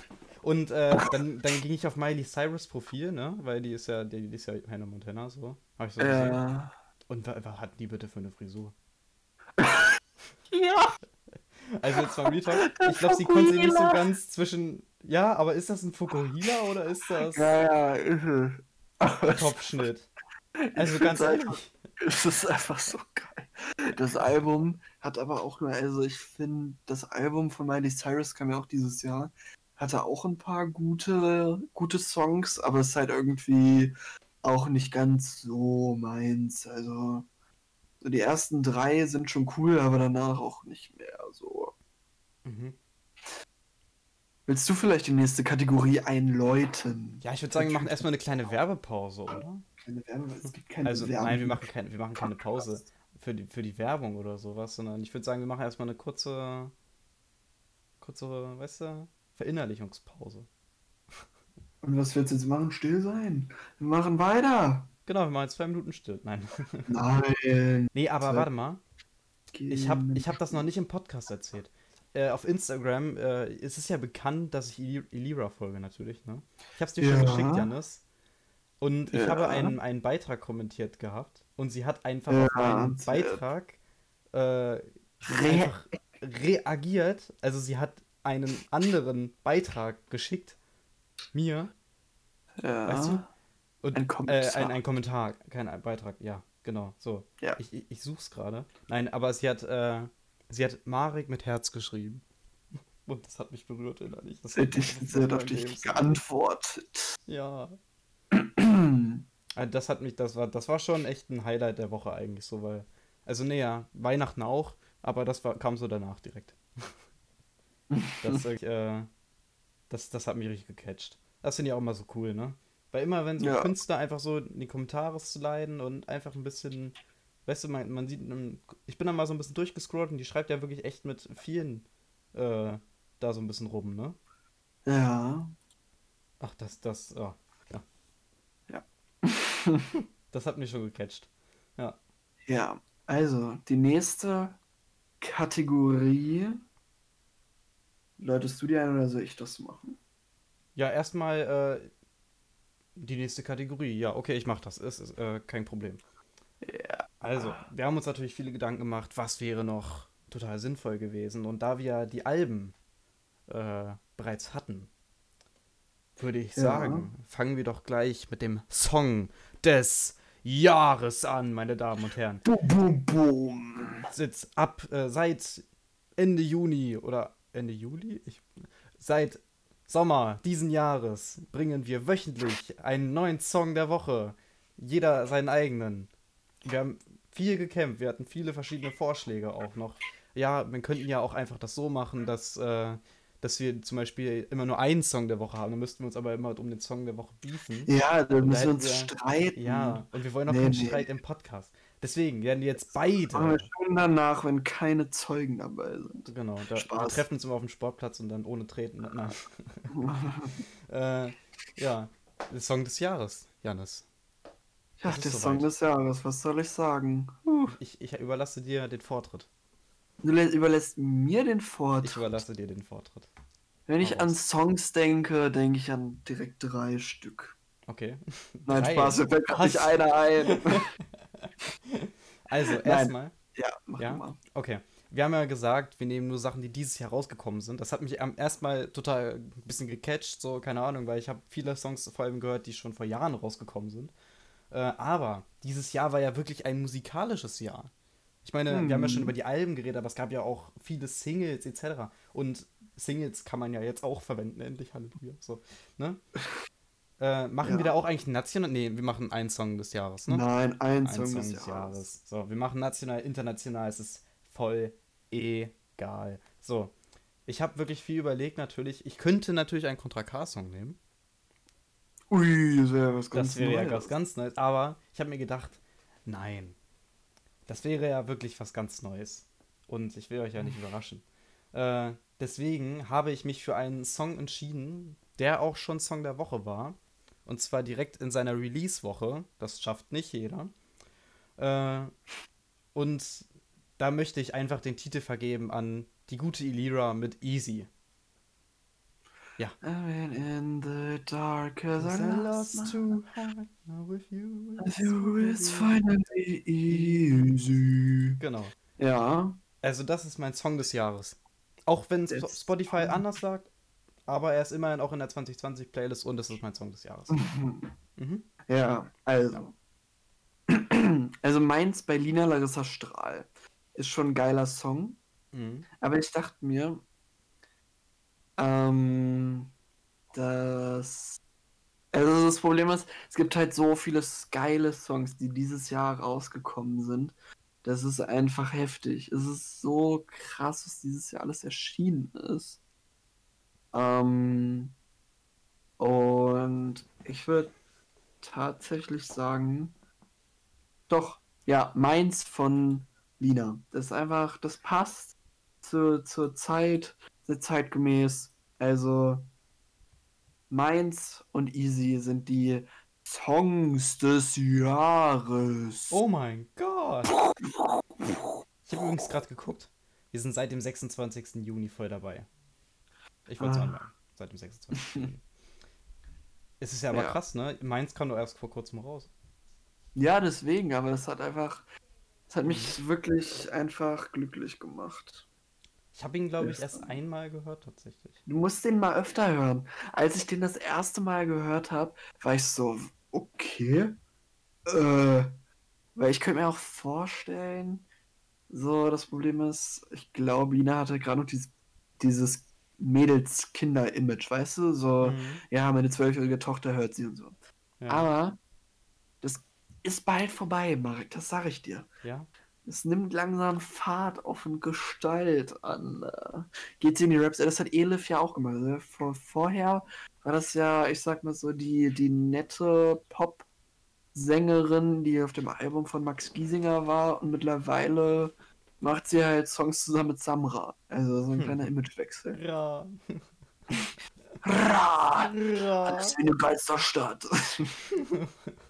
Und äh, dann, dann ging ich auf Miley Cyrus Profil, ne? Weil die ist ja, die, die ist ja Hannah Montana, so. Habe ich so gesehen. Ja. Und was, was hat die bitte für eine Frisur? Ja. Also jetzt mal Real Talk. Ich glaube, sie konnte nicht so ganz zwischen. Ja, aber ist das ein Fukuhila oder ist das Ja, ja, ist es. Aber Kopfschnitt? Also ganz ehrlich. es ist einfach so geil. Das Album hat aber auch nur, also ich finde, das Album von Miley Cyrus kam ja auch dieses Jahr, hatte auch ein paar gute, gute Songs, aber es ist halt irgendwie auch nicht ganz so meins. Also so die ersten drei sind schon cool, aber danach auch nicht mehr so. Mhm. Willst du vielleicht die nächste Kategorie einläuten? Ja, ich würde sagen, wir machen erstmal eine kleine Werbepause, oder? Keine Werbung, es gibt keine Also Werbung. nein, wir machen keine, wir machen keine Pause für die, für die Werbung oder sowas, sondern ich würde sagen, wir machen erstmal eine kurze, kurze, weißt du, Verinnerlichungspause. Und was willst du jetzt machen? Still sein. Wir machen weiter. Genau, wir machen jetzt zwei Minuten still. Nein. Nein. nee, aber warte mal. Ich habe ich hab das noch nicht im Podcast erzählt. Äh, auf Instagram äh, ist es ja bekannt, dass ich Eli- Elira folge, natürlich. Ne? Ich habe es dir schon Ja. geschickt, Janis. Und ich Ja. habe einen, einen Beitrag kommentiert gehabt. Und sie hat einfach Ja, auf meinen. Beitrag äh, Re einfach reagiert. Also sie hat einen anderen Beitrag geschickt. Mir. Ja. Weißt du? Und, Ein Kommentar. Äh, ein, ein Kommentar, kein ein Beitrag, ja, genau, so. Ja. Ich, ich, ich such's gerade. Nein, aber sie hat, äh, sie hat Marek mit Herz geschrieben. Und das hat mich berührt innerlich. Das Sie hat mich sie hat auf dich geantwortet. Ja. Also das hat mich, das war, das war schon echt ein Highlight der Woche eigentlich so, weil, also nee, ja, Weihnachten auch, aber das war, kam so danach direkt. das, äh, das, das hat mich richtig gecatcht. Das finde ich auch immer so cool, ne? Weil immer, wenn so Ja. Künstler einfach so in die Kommentare sliden und einfach ein bisschen, weißt du, man, man sieht, ich bin da mal so ein bisschen durchgescrollt und die schreibt ja wirklich echt mit vielen äh, da so ein bisschen rum, ne? Ja. Ach, das, das, oh, ja. Ja. das hat mich schon gecatcht. Ja. Ja, also die nächste Kategorie. Läutest du die ein oder soll ich das machen? Ja, erstmal äh, die nächste Kategorie. Ja, okay, ich mach das. Ist, ist äh, kein Problem. Ja. Also, wir haben uns natürlich viele Gedanken gemacht, was wäre noch total sinnvoll gewesen. Und da wir die Alben äh, bereits hatten, würde ich Ja. sagen, fangen wir doch gleich mit dem Song des Jahres an, meine Damen und Herren. Boom, boom, boom. Sitz ab äh, seit Ende Juni oder Ende Juli? Ich, seit Sommer diesen Jahres bringen wir wöchentlich einen neuen Song der Woche. Jeder seinen eigenen. Wir haben viel gekämpft, wir hatten viele verschiedene Vorschläge auch noch. Ja, wir könnten ja auch einfach das so machen, dass, äh, dass wir zum Beispiel immer nur einen Song der Woche haben. Dann müssten wir uns aber immer um den Song der Woche beefen. Ja, da müssen wir hätten uns wir- streiten. Ja, und wir wollen auch Nee, keinen nee. Streit im Podcast. Deswegen werden die jetzt beide. Machen wir schon danach, wenn keine Zeugen dabei sind. Genau, da, wir treffen uns immer auf dem Sportplatz und dann ohne Treten. Äh, ja, der Song des Jahres, Janis. Ja, der soweit. Song des Jahres, was soll ich sagen? Huh. Ich, ich überlasse dir den Vortritt. Du lä- überlässt mir den Ich Vortritt. überlasse dir den Vortritt. Wenn ich an. Songs denke, denke ich an direkt drei Stück. Okay. Nein, Drei? Spaß, mir fällt gerade nicht einer ein. Also, erstmal. ja, mach Ja? mal. Okay. Wir haben ja gesagt, wir nehmen nur Sachen, die dieses Jahr rausgekommen sind. Das hat mich am erstmal total ein bisschen gecatcht, so, keine Ahnung, weil ich habe viele Songs vor allem gehört, die schon vor Jahren rausgekommen sind. Äh, aber dieses Jahr war ja wirklich ein musikalisches Jahr. Ich meine, wir haben ja schon Hm. über die Alben geredet, aber es gab ja auch viele Singles etc. Und Singles kann man ja jetzt auch verwenden, endlich, Halleluja. So, ne? Äh, machen Ja. wir da auch eigentlich national? Nee, wir machen einen Song des Jahres, ne? Nein, ein Ein Song, des Jahres. So, wir machen national, international, es ist voll egal. So, ich habe wirklich viel überlegt natürlich. Ich könnte natürlich einen Contra K-Song nehmen. Ui, das wäre was ganz Das wäre ja Neues. was ganz Neues. Aber ich habe mir gedacht, nein. Das wäre ja wirklich was ganz Neues. Und ich will euch ja nicht überraschen. Äh, deswegen habe ich mich für einen Song entschieden, der auch schon Song der Woche war. Und zwar direkt in seiner Release-Woche. Das schafft nicht jeder. Äh, und da möchte ich einfach den Titel vergeben an die gute Elira mit Easy. I've been in the dark 'cause I I lost too hard, now with you With it's you it's finally easy. Genau. Ja, Also das ist mein Song des Jahres. Auch wenn Sp- Spotify anders sagt, aber er ist immerhin auch in der 2020 Playlist und es ist mein Song des Jahres. Mhm. ja, also. Also meins bei Lina Larissa Strahl ist schon ein geiler Song, Mhm. aber ich dachte mir, ähm, dass. Also das Problem ist, es gibt halt so viele geile Songs, die dieses Jahr rausgekommen sind. Das ist einfach heftig. Es ist so krass, was dieses Jahr alles erschienen ist. Ähm, und ich würde tatsächlich sagen, doch, ja, meins von Lina. Das ist einfach, das passt zu, zur Zeit, sehr zeitgemäß. Also, meins und Easy sind die Songs des Jahres. Oh mein Gott! Ich habe übrigens gerade geguckt. Wir sind seit dem 26. Juni voll dabei. Ich wollte es Ah. anmerken. Seit dem 26. Juni. Es ist ja aber Ja. krass, ne? Meins kam doch erst vor kurzem raus. Ja, deswegen, aber es hat einfach, es hat mich wirklich einfach glücklich gemacht. Ich habe ihn, glaube ich, erst einmal gehört, tatsächlich. Du musst den mal öfter hören. Als ich den das erste Mal gehört habe, war ich so, okay. Äh, weil ich könnte mir auch vorstellen, so das Problem ist, ich glaube, Ina hatte gerade noch dieses, dieses Mädels-Kinder-Image, weißt du? So, Mhm. ja, meine zwölfjährige Tochter hört sie und so. Ja. Aber das ist bald vorbei, Marek, das sag ich dir. ja. Es nimmt langsam Fahrt auf und Gestalt an. Äh, geht sie in die Raps? Das hat Elif ja auch gemacht. Ne? Vor, vorher war das ja, ich sag mal so, die, die nette Pop-Sängerin, die auf dem Album von Max Giesinger war und mittlerweile macht sie halt Songs zusammen mit Samra. Also so ein Hm. kleiner Imagewechsel. Ja. Ra! ja. Alles wie eine Geisterstadt.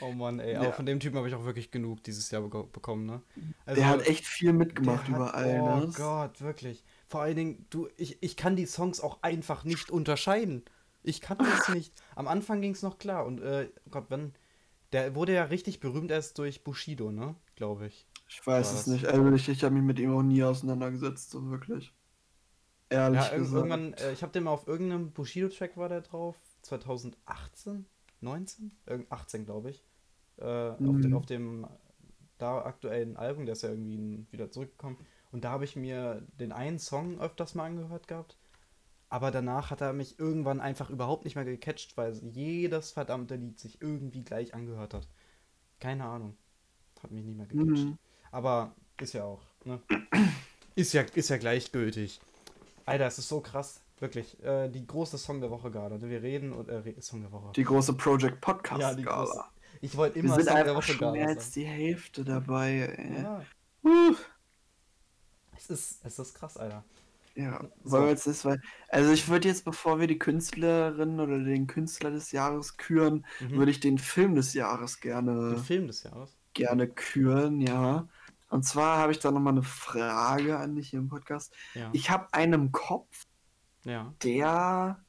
Oh Mann, ey. Ja. Aber von dem Typen habe ich auch wirklich genug dieses Jahr beko- bekommen, ne? Also, Der hat echt viel mitgemacht hat- überall. Oh ne? Das- Gott, wirklich. Vor allen Dingen, du, ich, ich kann die Songs auch einfach nicht unterscheiden. Ich kann das nicht. Am Anfang ging es noch klar. Und äh, Gott, wenn. Der wurde ja richtig berühmt erst durch Bushido, ne? Glaube ich. Ich weiß es nicht. Also ich, habe mich mit ihm auch nie auseinandergesetzt, so wirklich. Ehrlich Ja, gesagt. irgendwann, äh, ich habe den mal auf irgendeinem Bushido-Track war der drauf. 2018? 19? Irgend 18, glaube ich. Äh, auf, Mhm. dem, auf dem da aktuellen Album, der ist ja irgendwie n- wieder zurückgekommen. Und da habe ich mir den einen Song öfters mal angehört gehabt. Aber danach hat er mich irgendwann einfach überhaupt nicht mehr gecatcht, weil jedes verdammte Lied sich irgendwie gleich angehört hat. Keine Ahnung. Hat mich nicht mehr gecatcht. Mhm. Aber ist ja auch, ne? Ist ja, ist ja gleichgültig. Alter, es ist so krass. Wirklich. Äh, die große Song der Woche gerade. Wir reden und äh, Song der Woche. Die große Project Podcast ja, die Gala. große. Ich wollte Wir immer sind Song der Woche schon Gala mehr als die Hälfte dabei. Ey. Ja, Uh, es ist, es ist krass, Alter. ja. So. Wir jetzt das, weil, also ich würde jetzt, bevor wir die Künstlerin oder den Künstler des Jahres küren, Mhm. würde ich den Film des Jahres gerne, Den Film des Jahres. gerne küren, ja. Und zwar habe ich da nochmal eine Frage an dich hier im Podcast. Ja. Ich habe einen im Kopf, ja. der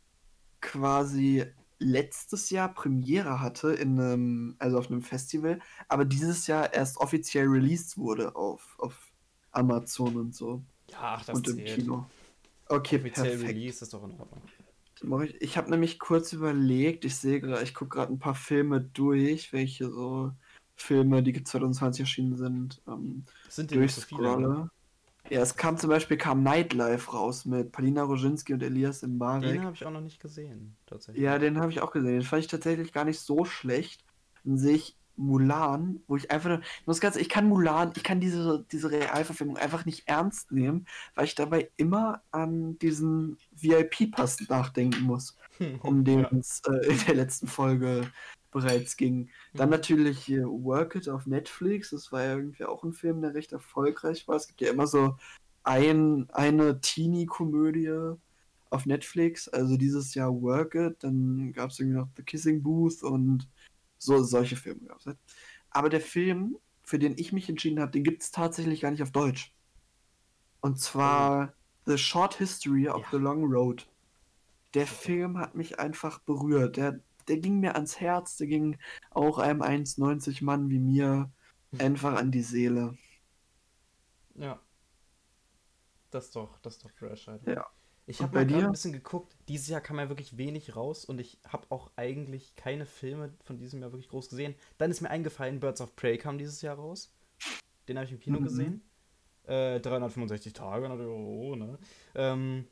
quasi letztes Jahr Premiere hatte in einem, also auf einem Festival, aber dieses Jahr erst offiziell released wurde auf, auf Amazon und so Ja, ach, das und im zählt. Kino. Okay, Offiziell perfekt. Release ist doch in Ordnung. Ich, ich habe nämlich kurz überlegt, ich sehe gerade, ich gucke gerade ein paar Filme durch, welche so Filme, die 2020 erschienen sind, ähm, Sind nicht so viele? ne? Ja, es kam zum Beispiel kam Nightlife raus mit Palina Roginski und Elias Den Mbarek. habe ich auch noch nicht gesehen, tatsächlich. Ja, den habe ich auch gesehen. Den fand ich tatsächlich gar nicht so schlecht. Dann sehe ich Mulan, wo ich einfach nur, ich muss ganz, ich kann Mulan, ich kann diese, diese Realverfilmung einfach nicht ernst nehmen, weil ich dabei immer an diesen VIP-Pass nachdenken muss, um den Ja. es äh, in der letzten Folge bereits ging. Dann Mhm. natürlich hier Work It auf Netflix, das war ja irgendwie auch ein Film, der recht erfolgreich war. Es gibt ja immer so ein, eine Teenie-Komödie auf Netflix, also dieses Jahr Work It, dann gab es irgendwie noch The Kissing Booth und so solche Filme gab es halt. Aber der Film, für den ich mich entschieden habe, den gibt es tatsächlich gar nicht auf Deutsch. Und zwar The Short History of Ja. the Long Road. Der Film hat mich einfach berührt. Der, der ging mir ans Herz, der ging auch einem 1,90 Mann wie mir einfach an die Seele. Ja. Das ist doch, das ist doch fresh, Alter. Ja. Ich habe bei mal dir? ein bisschen geguckt. Dieses Jahr kam ja wirklich wenig raus und ich habe auch eigentlich keine Filme von diesem Jahr wirklich groß gesehen. Dann ist mir eingefallen, Birds of Prey kam dieses Jahr raus. Den habe ich im Kino Mhm. gesehen. Äh, 365 Tage, natürlich, oh, ne? Ähm,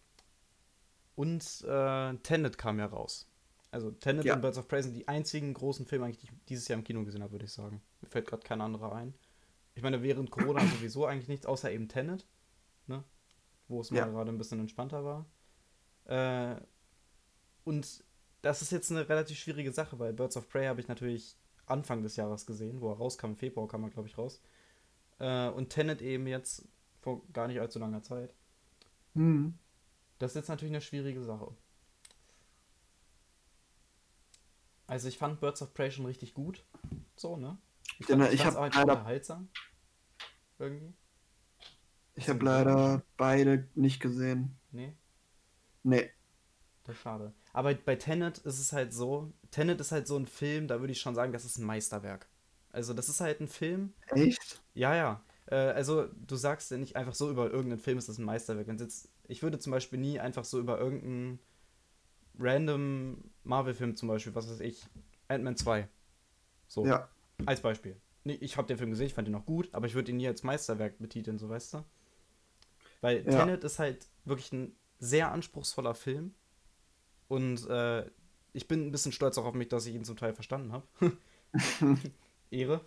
und äh, Tenet kam ja raus. Also Tenet Ja. und Birds of Prey sind die einzigen großen Filme, eigentlich, die ich dieses Jahr im Kino gesehen habe, würde ich sagen. Mir fällt gerade kein anderer ein. Ich meine, während Corona sowieso eigentlich nichts, außer eben Tenet, ne? Wo es mal Ja. gerade ein bisschen entspannter war. Äh, und das ist jetzt eine relativ schwierige Sache, weil Birds of Prey habe ich natürlich Anfang des Jahres gesehen, wo er rauskam, im Februar kam er, glaube ich, raus. Äh, und Tenet eben jetzt vor gar nicht allzu langer Zeit. Hm. Das ist jetzt natürlich eine schwierige Sache. Also ich fand Birds of Prey schon richtig gut. So, ne? Ich Ja, fand, ne, ich auch einfach leider- unterhaltsam. Irgendwie. Ich habe leider beide nicht gesehen. Nee, Nee. das ist schade. Aber bei Tenet ist es halt so, Tenet ist halt so ein Film, da würde ich schon sagen, das ist ein Meisterwerk. Also das ist halt ein Film, Echt? ja, ja. Äh, also, du sagst ja nicht einfach so über irgendeinen Film, ist das ein Meisterwerk. Wenn's jetzt, ich würde zum Beispiel nie einfach so über irgendeinen random Marvel-Film zum Beispiel, was weiß ich, Ant-Man 2. So, Ja. als Beispiel. Nee, ich habe den Film gesehen, ich fand ihn auch gut, aber ich würde ihn nie als Meisterwerk betiteln, so weißt du? Weil Ja. Tenet ist halt wirklich ein sehr anspruchsvoller Film. Und äh, ich bin ein bisschen stolz auch auf mich, dass ich ihn zum Teil verstanden habe. Ehre.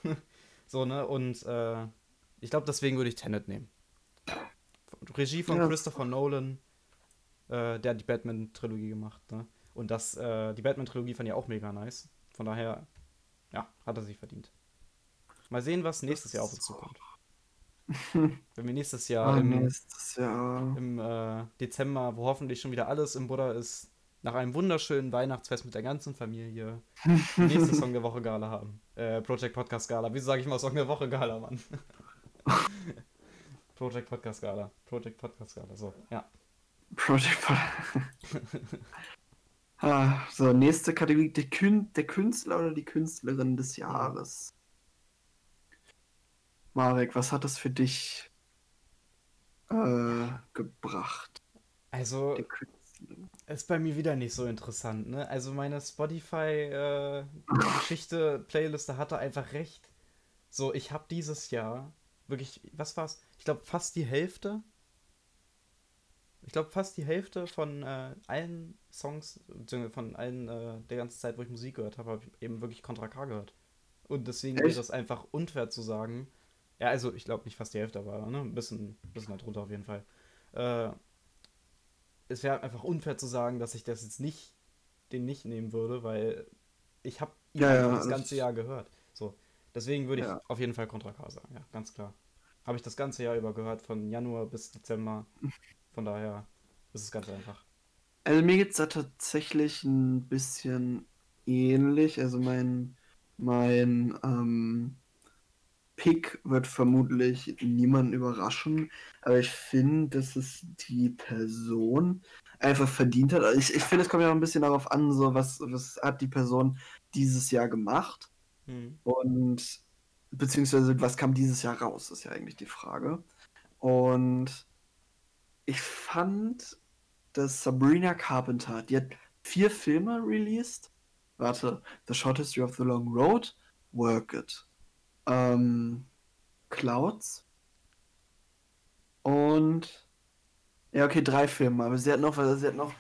so, ne? Und äh, ich glaube, deswegen würde ich Tenet nehmen. Regie von Ja. Christopher Nolan, äh, der hat die Batman-Trilogie gemacht, ne? Und das, äh, die Batman-Trilogie fand ich auch mega nice. Von daher, ja, hat er sich verdient. Mal sehen, was nächstes Jahr auf uns zukommt. Wenn wir nächstes Jahr Ah, im, nächstes Jahr. im äh, Dezember, wo hoffentlich schon wieder alles im Buddha ist, nach einem wunderschönen Weihnachtsfest mit der ganzen Familie, die nächste Song der Woche Gala haben. Äh, Project Podcast Gala. Wieso sage ich mal Song der Woche Gala, Mann? Project Podcast Gala. Project Podcast Gala. So, ja. Project ah, So, nächste Kategorie. Der, Kün der Künstler oder die Künstlerin des Jahres. Marek, was hat das für dich äh, gebracht? Also, ist bei mir wieder nicht so interessant, ne? Also, meine Spotify-Geschichte, Playliste hatte einfach recht. So, ich habe dieses Jahr wirklich, was war's? Ich glaube, fast die Hälfte. Ich glaube, fast die Hälfte von äh, allen Songs, beziehungsweise von allen äh, der ganzen Zeit, wo ich Musik gehört habe, habe ich eben wirklich Contra K gehört. Und deswegen Echt? wäre es einfach unfair zu sagen. Ja, also ich glaube nicht fast die Hälfte, aber ne, ein bisschen, bisschen darunter auf jeden Fall. Äh, es wäre einfach unfair zu sagen, dass ich das jetzt nicht, den nicht nehmen würde, weil ich habe ihn Ja, ja, das das- ganze Jahr gehört. So, deswegen würde ich Ja. auf jeden Fall Contra K sagen, ja, ganz klar. Habe ich das ganze Jahr über gehört, von Januar bis Dezember. Von daher ist es ganz einfach. Also mir geht es da tatsächlich ein bisschen ähnlich. Also mein, mein ähm, Pick wird vermutlich niemanden überraschen, aber ich finde, dass es die Person einfach verdient hat. Also ich, ich finde, es kommt ja auch ein bisschen darauf an, so was, was hat die Person dieses Jahr gemacht Hm. und beziehungsweise was kam dieses Jahr raus, ist ja eigentlich die Frage. Und ich fand, dass Sabrina Carpenter, die hat vier Filme released. Warte, The Short History of the Long Road, Work It, ähm, Clouds und ja, okay, drei Filme, aber sie hat noch, sie hat noch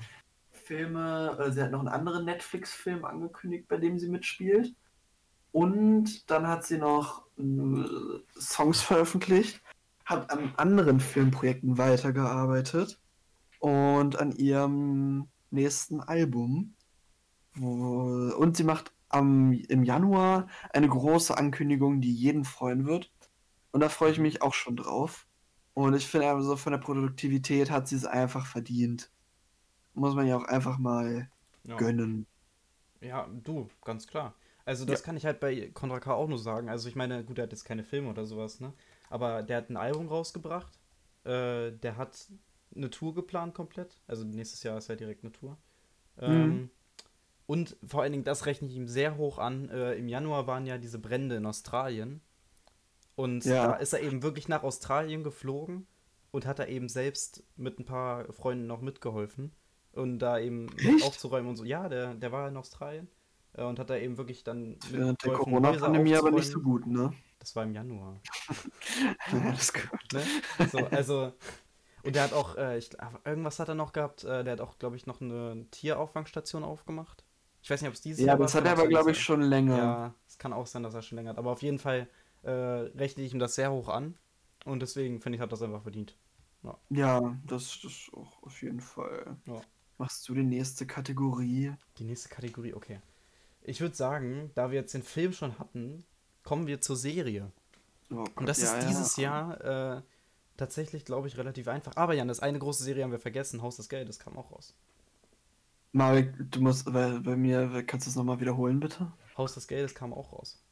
Filme, oder sie hat noch einen anderen Netflix-Film angekündigt, bei dem sie mitspielt. Und dann hat sie noch äh, Songs veröffentlicht, hat an anderen Filmprojekten weitergearbeitet und an ihrem nächsten Album. Wo, und sie macht am, im Januar eine große Ankündigung, die jeden freuen wird. Und da freue ich mich auch schon drauf. Und ich finde, also von der Produktivität hat sie es einfach verdient. Muss man ja auch einfach mal Ja. gönnen. Ja, du, ganz klar. Also das kann ich halt bei Contra K auch nur sagen. Also ich meine, gut, der hat jetzt keine Filme oder sowas, ne? Aber der hat ein Album rausgebracht. Äh, der hat eine Tour geplant komplett. Also nächstes Jahr ist ja direkt eine Tour. Ähm, und vor allen Dingen, das rechne ich ihm sehr hoch an. Äh, Im Januar waren ja diese Brände in Australien. Und Ja. da ist er eben wirklich nach Australien geflogen und hat da eben selbst mit ein paar Freunden noch mitgeholfen. Und da eben Echt? aufzuräumen und so. Ja, der, der war in Australien äh, und hat da eben wirklich dann Während der Corona-Pandemie aber nicht so gut, ne? Das war im Januar. Alles gut. Ne? So, also. Und der hat auch, äh, ich, irgendwas hat er noch gehabt. Äh, der hat auch, glaube ich, noch eine Tierauffangstation aufgemacht. Ich weiß nicht, ob es dieses Ja, Jahr war. das hat er aber, glaube ich, schon länger. Ja, es kann auch sein, dass er schon länger hat. Aber auf jeden Fall äh, rechne ich ihm das sehr hoch an. Und deswegen finde ich, hat das einfach verdient. Ja, das ist auch auf jeden Fall. Ja. Machst du die nächste Kategorie? Die nächste Kategorie, okay. Ich würde sagen, da wir jetzt den Film schon hatten, kommen wir zur Serie. Oh Gott, Und das ja, ist ja. dieses Jahr äh, tatsächlich, glaube ich, relativ einfach. Aber Jan, das eine große Serie haben wir vergessen, Haus des Geldes, kam auch raus. Marek, du musst bei, bei mir, kannst du es nochmal wiederholen, bitte? Haus des Geldes kam auch raus.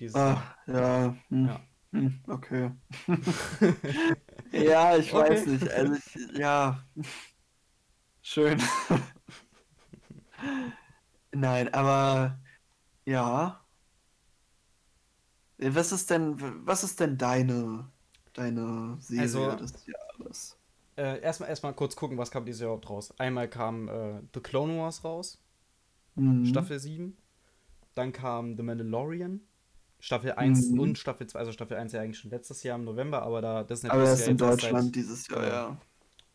Dieses Jahr. Ah, ja. Hm. Ja. Hm, okay. ja, ich Okay. weiß nicht. Also ich, ja. Schön. Nein, aber ja. Was ist denn, was ist denn deine deine Serie Also- des Jahres? Äh, erstmal, erstmal kurz gucken, was kam dieses Jahr überhaupt raus. Einmal kam äh, The Clone Wars raus, Mhm. Staffel 7. Dann kam The Mandalorian, Staffel 1 Mhm. und Staffel 2. Also Staffel 1 ja eigentlich schon letztes Jahr im November, aber da Disney Aber Plus erst ja in jetzt erst Deutschland seit- dieses Jahr, Ja.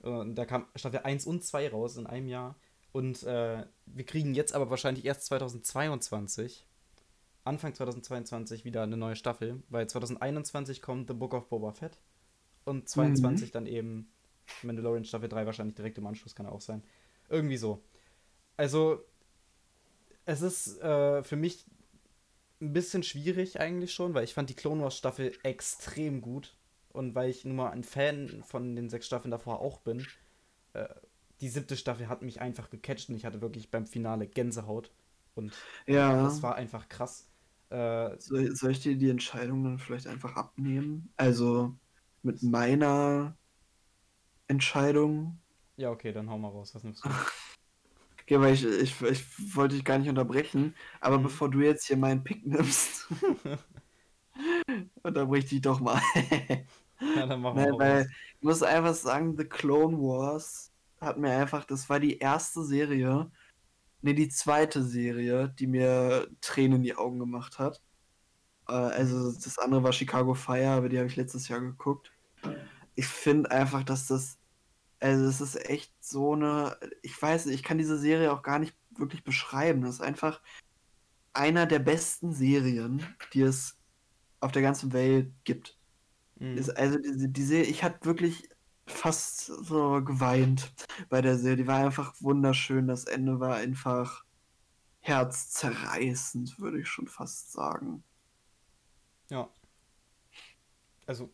ja. Und da kam Staffel 1 und 2 raus in einem Jahr. Und äh, wir kriegen jetzt aber wahrscheinlich erst 2022, Anfang 2022, wieder eine neue Staffel, weil 2021 kommt The Book of Boba Fett und 22 dann eben Mandalorian Staffel 3 wahrscheinlich direkt im Anschluss, kann auch sein. Irgendwie so. Also, es ist äh, für mich ein bisschen schwierig eigentlich schon, weil ich fand die Clone Wars Staffel extrem gut und weil ich nun mal ein Fan von den sechs Staffeln davor auch bin, äh, die siebte Staffel hat mich einfach gecatcht und ich hatte wirklich beim Finale Gänsehaut und Ja. das war einfach krass. Äh, Soll, soll ich dir die Entscheidung dann vielleicht einfach abnehmen? Also mit meiner Entscheidung. ja, okay, dann hau mal raus, was nimmst du? Okay, weil ich, ich, ich wollte dich gar nicht unterbrechen, aber Mhm. bevor du jetzt hier meinen Pick nimmst, unterbrich dich doch mal. ja, dann machen wir Nein, auch weil ich muss einfach sagen, The Clone Wars hat mir einfach, das war die erste Serie, ne, die zweite Serie, die mir Tränen in die Augen gemacht hat. Äh, also das andere war Chicago Fire, aber die habe ich letztes Jahr geguckt. Ich finde einfach, dass das, also es ist echt so eine, ich weiß nicht, ich kann diese Serie auch gar nicht wirklich beschreiben. Das ist einfach einer der besten Serien, die es auf der ganzen Welt gibt. Mhm. Ist also diese, diese, ich hatte wirklich fast so geweint bei der Serie. Die war einfach wunderschön. Das Ende war einfach herzzerreißend, würde ich schon fast sagen. Ja. Also,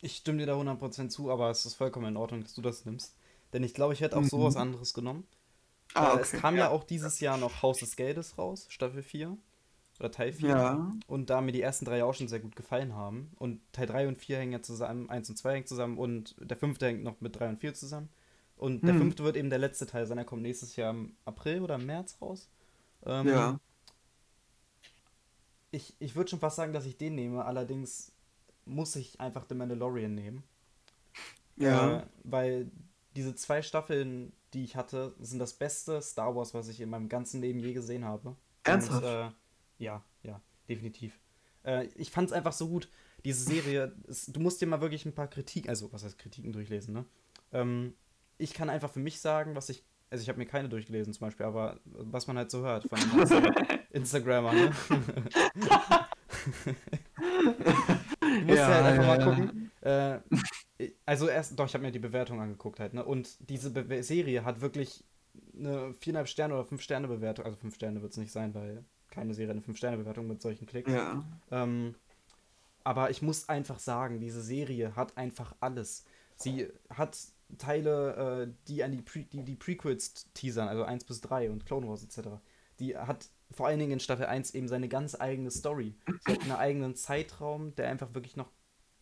ich stimme dir da 100% zu, aber es ist vollkommen in Ordnung, dass du das nimmst. Denn ich glaube, ich hätte auch Mhm. sowas anderes genommen. Ah, äh, es okay, kam ja. ja. auch dieses Jahr noch Haus des Geldes raus, Staffel 4. Oder Teil 4. Ja, Und da mir die ersten drei auch schon sehr gut gefallen haben. Und Teil 3 und 4 hängen ja zusammen, 1 und 2 hängen zusammen und der fünfte hängt noch mit 3 und 4 zusammen. Und der Hm. fünfte wird eben der letzte Teil sein, der kommt nächstes Jahr im April oder im März raus. Ähm, ja. Ich, ich würde schon fast sagen, dass ich den nehme, allerdings muss ich einfach The Mandalorian nehmen. Ja. Äh, weil diese zwei Staffeln, die ich hatte, sind das beste Star Wars, was ich in meinem ganzen Leben je gesehen habe. Ernsthaft? Und, äh, ja, ja, definitiv. Äh, ich fand es einfach so gut. Diese Serie, es, du musst dir mal wirklich ein paar Kritiken, also was heißt Kritiken durchlesen, ne? Ähm, ich kann einfach für mich sagen, was ich, also ich habe mir keine durchgelesen zum Beispiel, aber was man halt so hört von Instagramern, ne? du musst Ja, halt einfach ja, mal ja. gucken. Äh, also erst, doch, ich habe mir die Bewertung angeguckt halt, ne? Und diese Be Serie hat wirklich eine 4,5 Sterne oder 5 Sterne Bewertung, also 5 Sterne wird es nicht sein, weil keine Serie eine 5 Sterne Bewertung mit solchen Klicks. Ja. Ähm, aber ich muss einfach sagen, diese Serie hat einfach alles. Sie hat Teile, äh, die an die, Pre die, die Prequels teasern, also 1 bis 3 und Clone Wars etc. Die hat vor allen Dingen in Staffel 1 eben seine ganz eigene Story. Sie hat einen eigenen Zeitraum, der einfach wirklich noch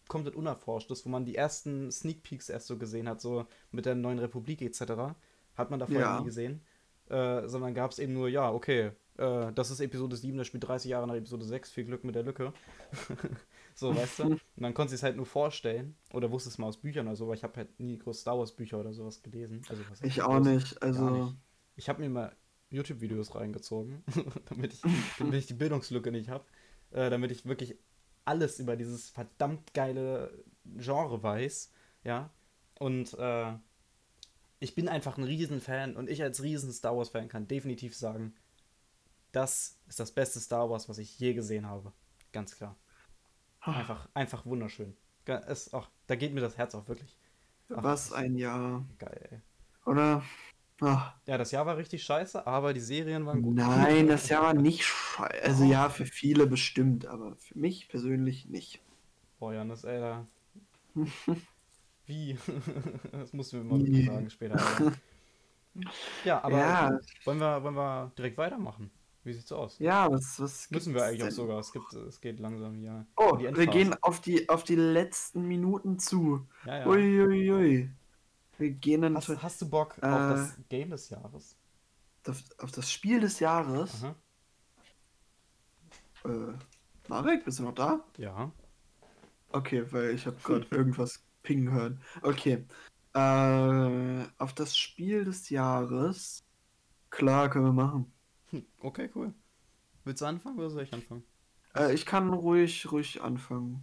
komplett unerforscht ist, wo man die ersten Sneak Peeks erst so gesehen hat, so mit der neuen Republik etc. Hat man davor Ja. nie gesehen. Äh, sondern gab es eben nur, ja, okay, äh, das ist Episode 7, das spielt 30 Jahre nach Episode 6, viel Glück mit der Lücke. so, weißt du? Und dann konnte sie es halt nur vorstellen oder wusste es mal aus Büchern oder so, aber ich habe halt nie groß Star Wars Bücher oder sowas gelesen. Also, Ich groß? auch nicht. Gar Also. nicht. Ich habe mir mal YouTube-Videos reingezogen, damit, ich, damit ich die Bildungslücke nicht habe. Äh, damit ich wirklich alles über dieses verdammt geile Genre weiß. Ja. Und äh, ich bin einfach ein Riesenfan und ich als riesen Star Wars-Fan kann definitiv sagen, das ist das beste Star Wars, was ich je gesehen habe. Ganz klar. Einfach, einfach wunderschön. Es, ach, da geht mir das Herz auch wirklich. Ach, Was ein Jahr. Geil, ey. Oder? Ach, Ja, das Jahr war richtig scheiße, aber die Serien waren gut. nein, das Jahr war nicht scheiße. Also ja, für viele bestimmt, aber für mich persönlich nicht. Boah, Janis, ey, da. Wie? das musst du mir mal Wie? sagen später. Aber. Ja, aber ja, wollen, wir, wollen wir direkt weitermachen? Wie sieht's aus? ja, was, was Müssen wir eigentlich auch denn? sogar. Es, gibt, es geht langsam hier. Oh, wir gehen auf die, auf die letzten Minuten zu. Ja, ja. Uiuiui. Ui, ui. Wir gehen dann Hast, hast du Bock Äh. auf das Game des Jahres? auf das Spiel des Jahres. Aha. Äh, Marek, bist du noch da? Ja. Okay, weil ich habe gerade irgendwas pingen hören. Okay. Äh, auf das Spiel des Jahres. Klar, können wir machen. Hm, Okay, cool. Willst du anfangen oder soll ich anfangen? Äh, ich kann ruhig, ruhig anfangen.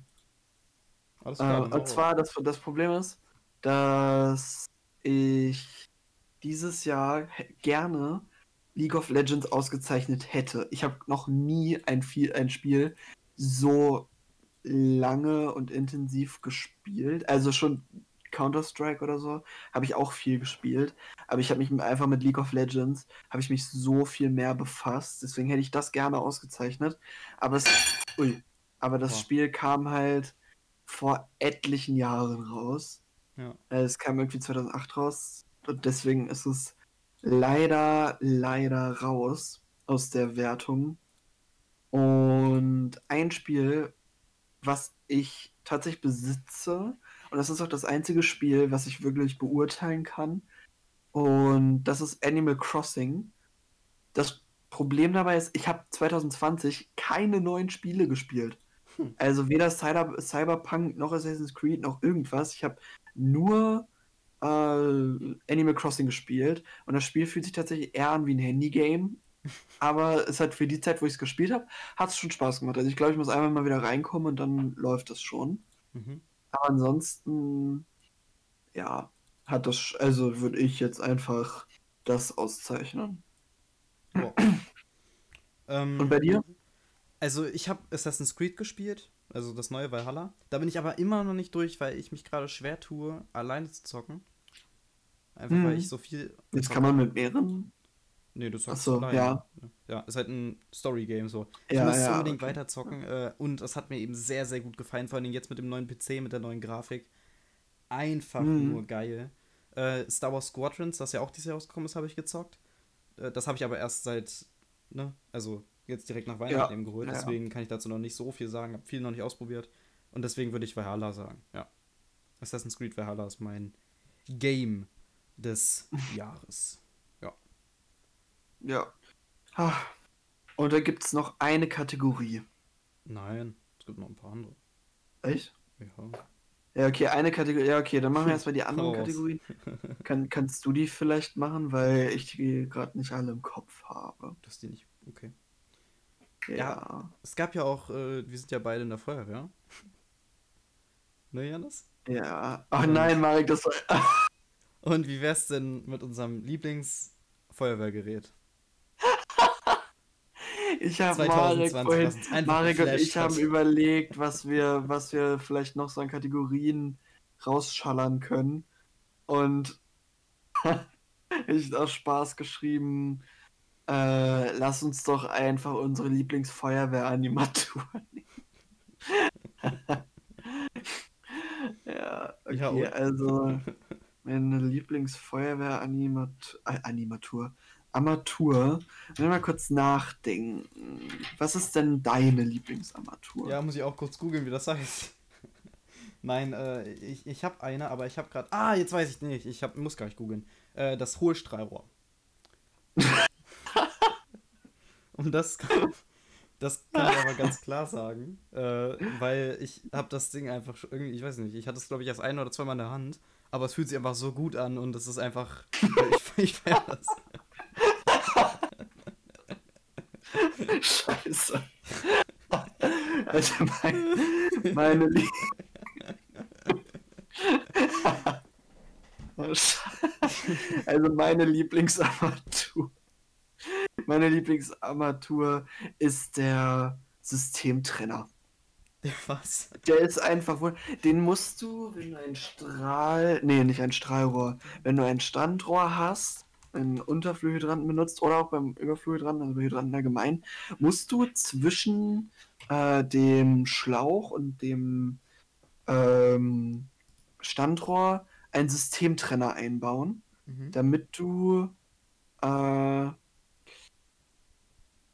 Alles Äh, klar, hau und zwar, das, das Problem ist, dass ich dieses Jahr gerne League of Legends ausgezeichnet hätte. Ich habe noch nie ein, viel, ein Spiel so lange und intensiv gespielt. Also schon Counter-Strike oder so habe ich auch viel gespielt. Aber ich habe mich einfach mit League of Legends, habe ich mich so viel mehr befasst. Deswegen hätte ich das gerne ausgezeichnet. Aber es, ui, aber das Boah. Spiel kam halt vor etlichen Jahren raus. Ja. Äh, Es kam irgendwie 2008 raus und deswegen ist es leider, leider raus aus der Wertung. Und ein Spiel, was ich tatsächlich besitze, und das ist auch das einzige Spiel, was ich wirklich beurteilen kann, und das ist Animal Crossing. Das Problem dabei ist, ich habe 2020 keine neuen Spiele gespielt. Hm. Also weder Cyber, Cyberpunk noch Assassin's Creed noch irgendwas. Ich habe nur äh, Animal Crossing gespielt und das Spiel fühlt sich tatsächlich eher an wie ein Handygame. Aber es hat für die Zeit, wo ich es gespielt habe, hat es schon Spaß gemacht. Also ich glaube, ich muss einmal mal wieder reinkommen und dann läuft das schon. Mhm. Aber ansonsten, ja, hat das, also würde ich jetzt einfach das auszeichnen. Boah. ähm, Und bei dir? Also ich habe Assassin's Creed gespielt, also das neue Valhalla. Da bin ich aber immer noch nicht durch, weil ich mich gerade schwer tue, alleine zu zocken. Einfach Mhm. weil ich so viel. Jetzt kann man mit mehreren. Nee, du zockst Ach so, alleine. ja. Ja, ist halt ein Story-Game so. Ich Ja, muss ja, unbedingt okay. weiter zocken äh, und es hat mir eben sehr, sehr gut gefallen, vor allem jetzt mit dem neuen PC, mit der neuen Grafik. Einfach Mhm. nur geil. Äh, Star Wars Squadrons, das ja auch dieses Jahr rausgekommen ist, habe ich gezockt. Äh, das habe ich aber erst seit, ne, also jetzt direkt nach Weihnachten Ja, eben geholt, deswegen kann ich dazu noch nicht so viel sagen, habe viel noch nicht ausprobiert und deswegen würde ich Valhalla sagen, ja. Assassin's Creed Valhalla ist mein Game des Jahres. Ja. Ah. Und da gibt es noch eine Kategorie. Nein, es gibt noch ein paar andere. Echt? Ja. Ja, okay, eine Kategorie. Ja, okay, dann machen wir erstmal die anderen. Kategorien. Kann, kannst du die vielleicht machen, weil ich die gerade nicht alle im Kopf habe. Das ist die nicht. Okay. Ja. Ja. Es gab ja auch, äh, wir sind ja beide in der Feuerwehr. Ne, Janis? Ja. Ach nein, Marek, das war. Und wie wär's denn mit unserem Lieblingsfeuerwehrgerät? Ich habe Marek 2020, vorhin, Marek und ich haben überlegt, was wir, was wir vielleicht noch so an Kategorien rausschallern können. Und ich habe aus Spaß geschrieben, äh, lass uns doch einfach unsere Lieblingsfeuerwehranimatur nehmen. ja, okay, Ja, also meine Lieblingsfeuerwehranimatur, äh, Animatur, Armatur. Wenn wir mal kurz nachdenken. Was ist denn deine Lieblingsarmatur? Ja, muss ich auch kurz googeln, wie das heißt. Nein, äh, ich, ich habe eine, aber ich habe gerade. Ah, jetzt weiß ich nicht. Ich hab, muss gar nicht googeln. Äh, das hohe Strahlrohr. Und das kann, das kann ich aber ganz klar sagen, äh, weil ich habe das Ding einfach schon irgendwie, ich weiß nicht, ich hatte es glaube ich erst ein oder zweimal in der Hand, aber es fühlt sich einfach so gut an und es ist einfach, ich, ich feier das. Scheiße. Also mein, meine Lie Oh, Also meine Lieblingsarmatur. Meine Lieblingsarmatur ist der Systemtrenner. Was? Der ist einfach wohl. Den musst du, wenn du ein Strahl. Nee, nicht ein Strahlrohr. Wenn du ein Standrohr hast, einen Unterflühydranten benutzt oder auch beim Überflühydranten, also bei Hydranten allgemein, musst du zwischen äh, dem Schlauch und dem ähm, Standrohr einen Systemtrenner einbauen, Mhm. damit du äh,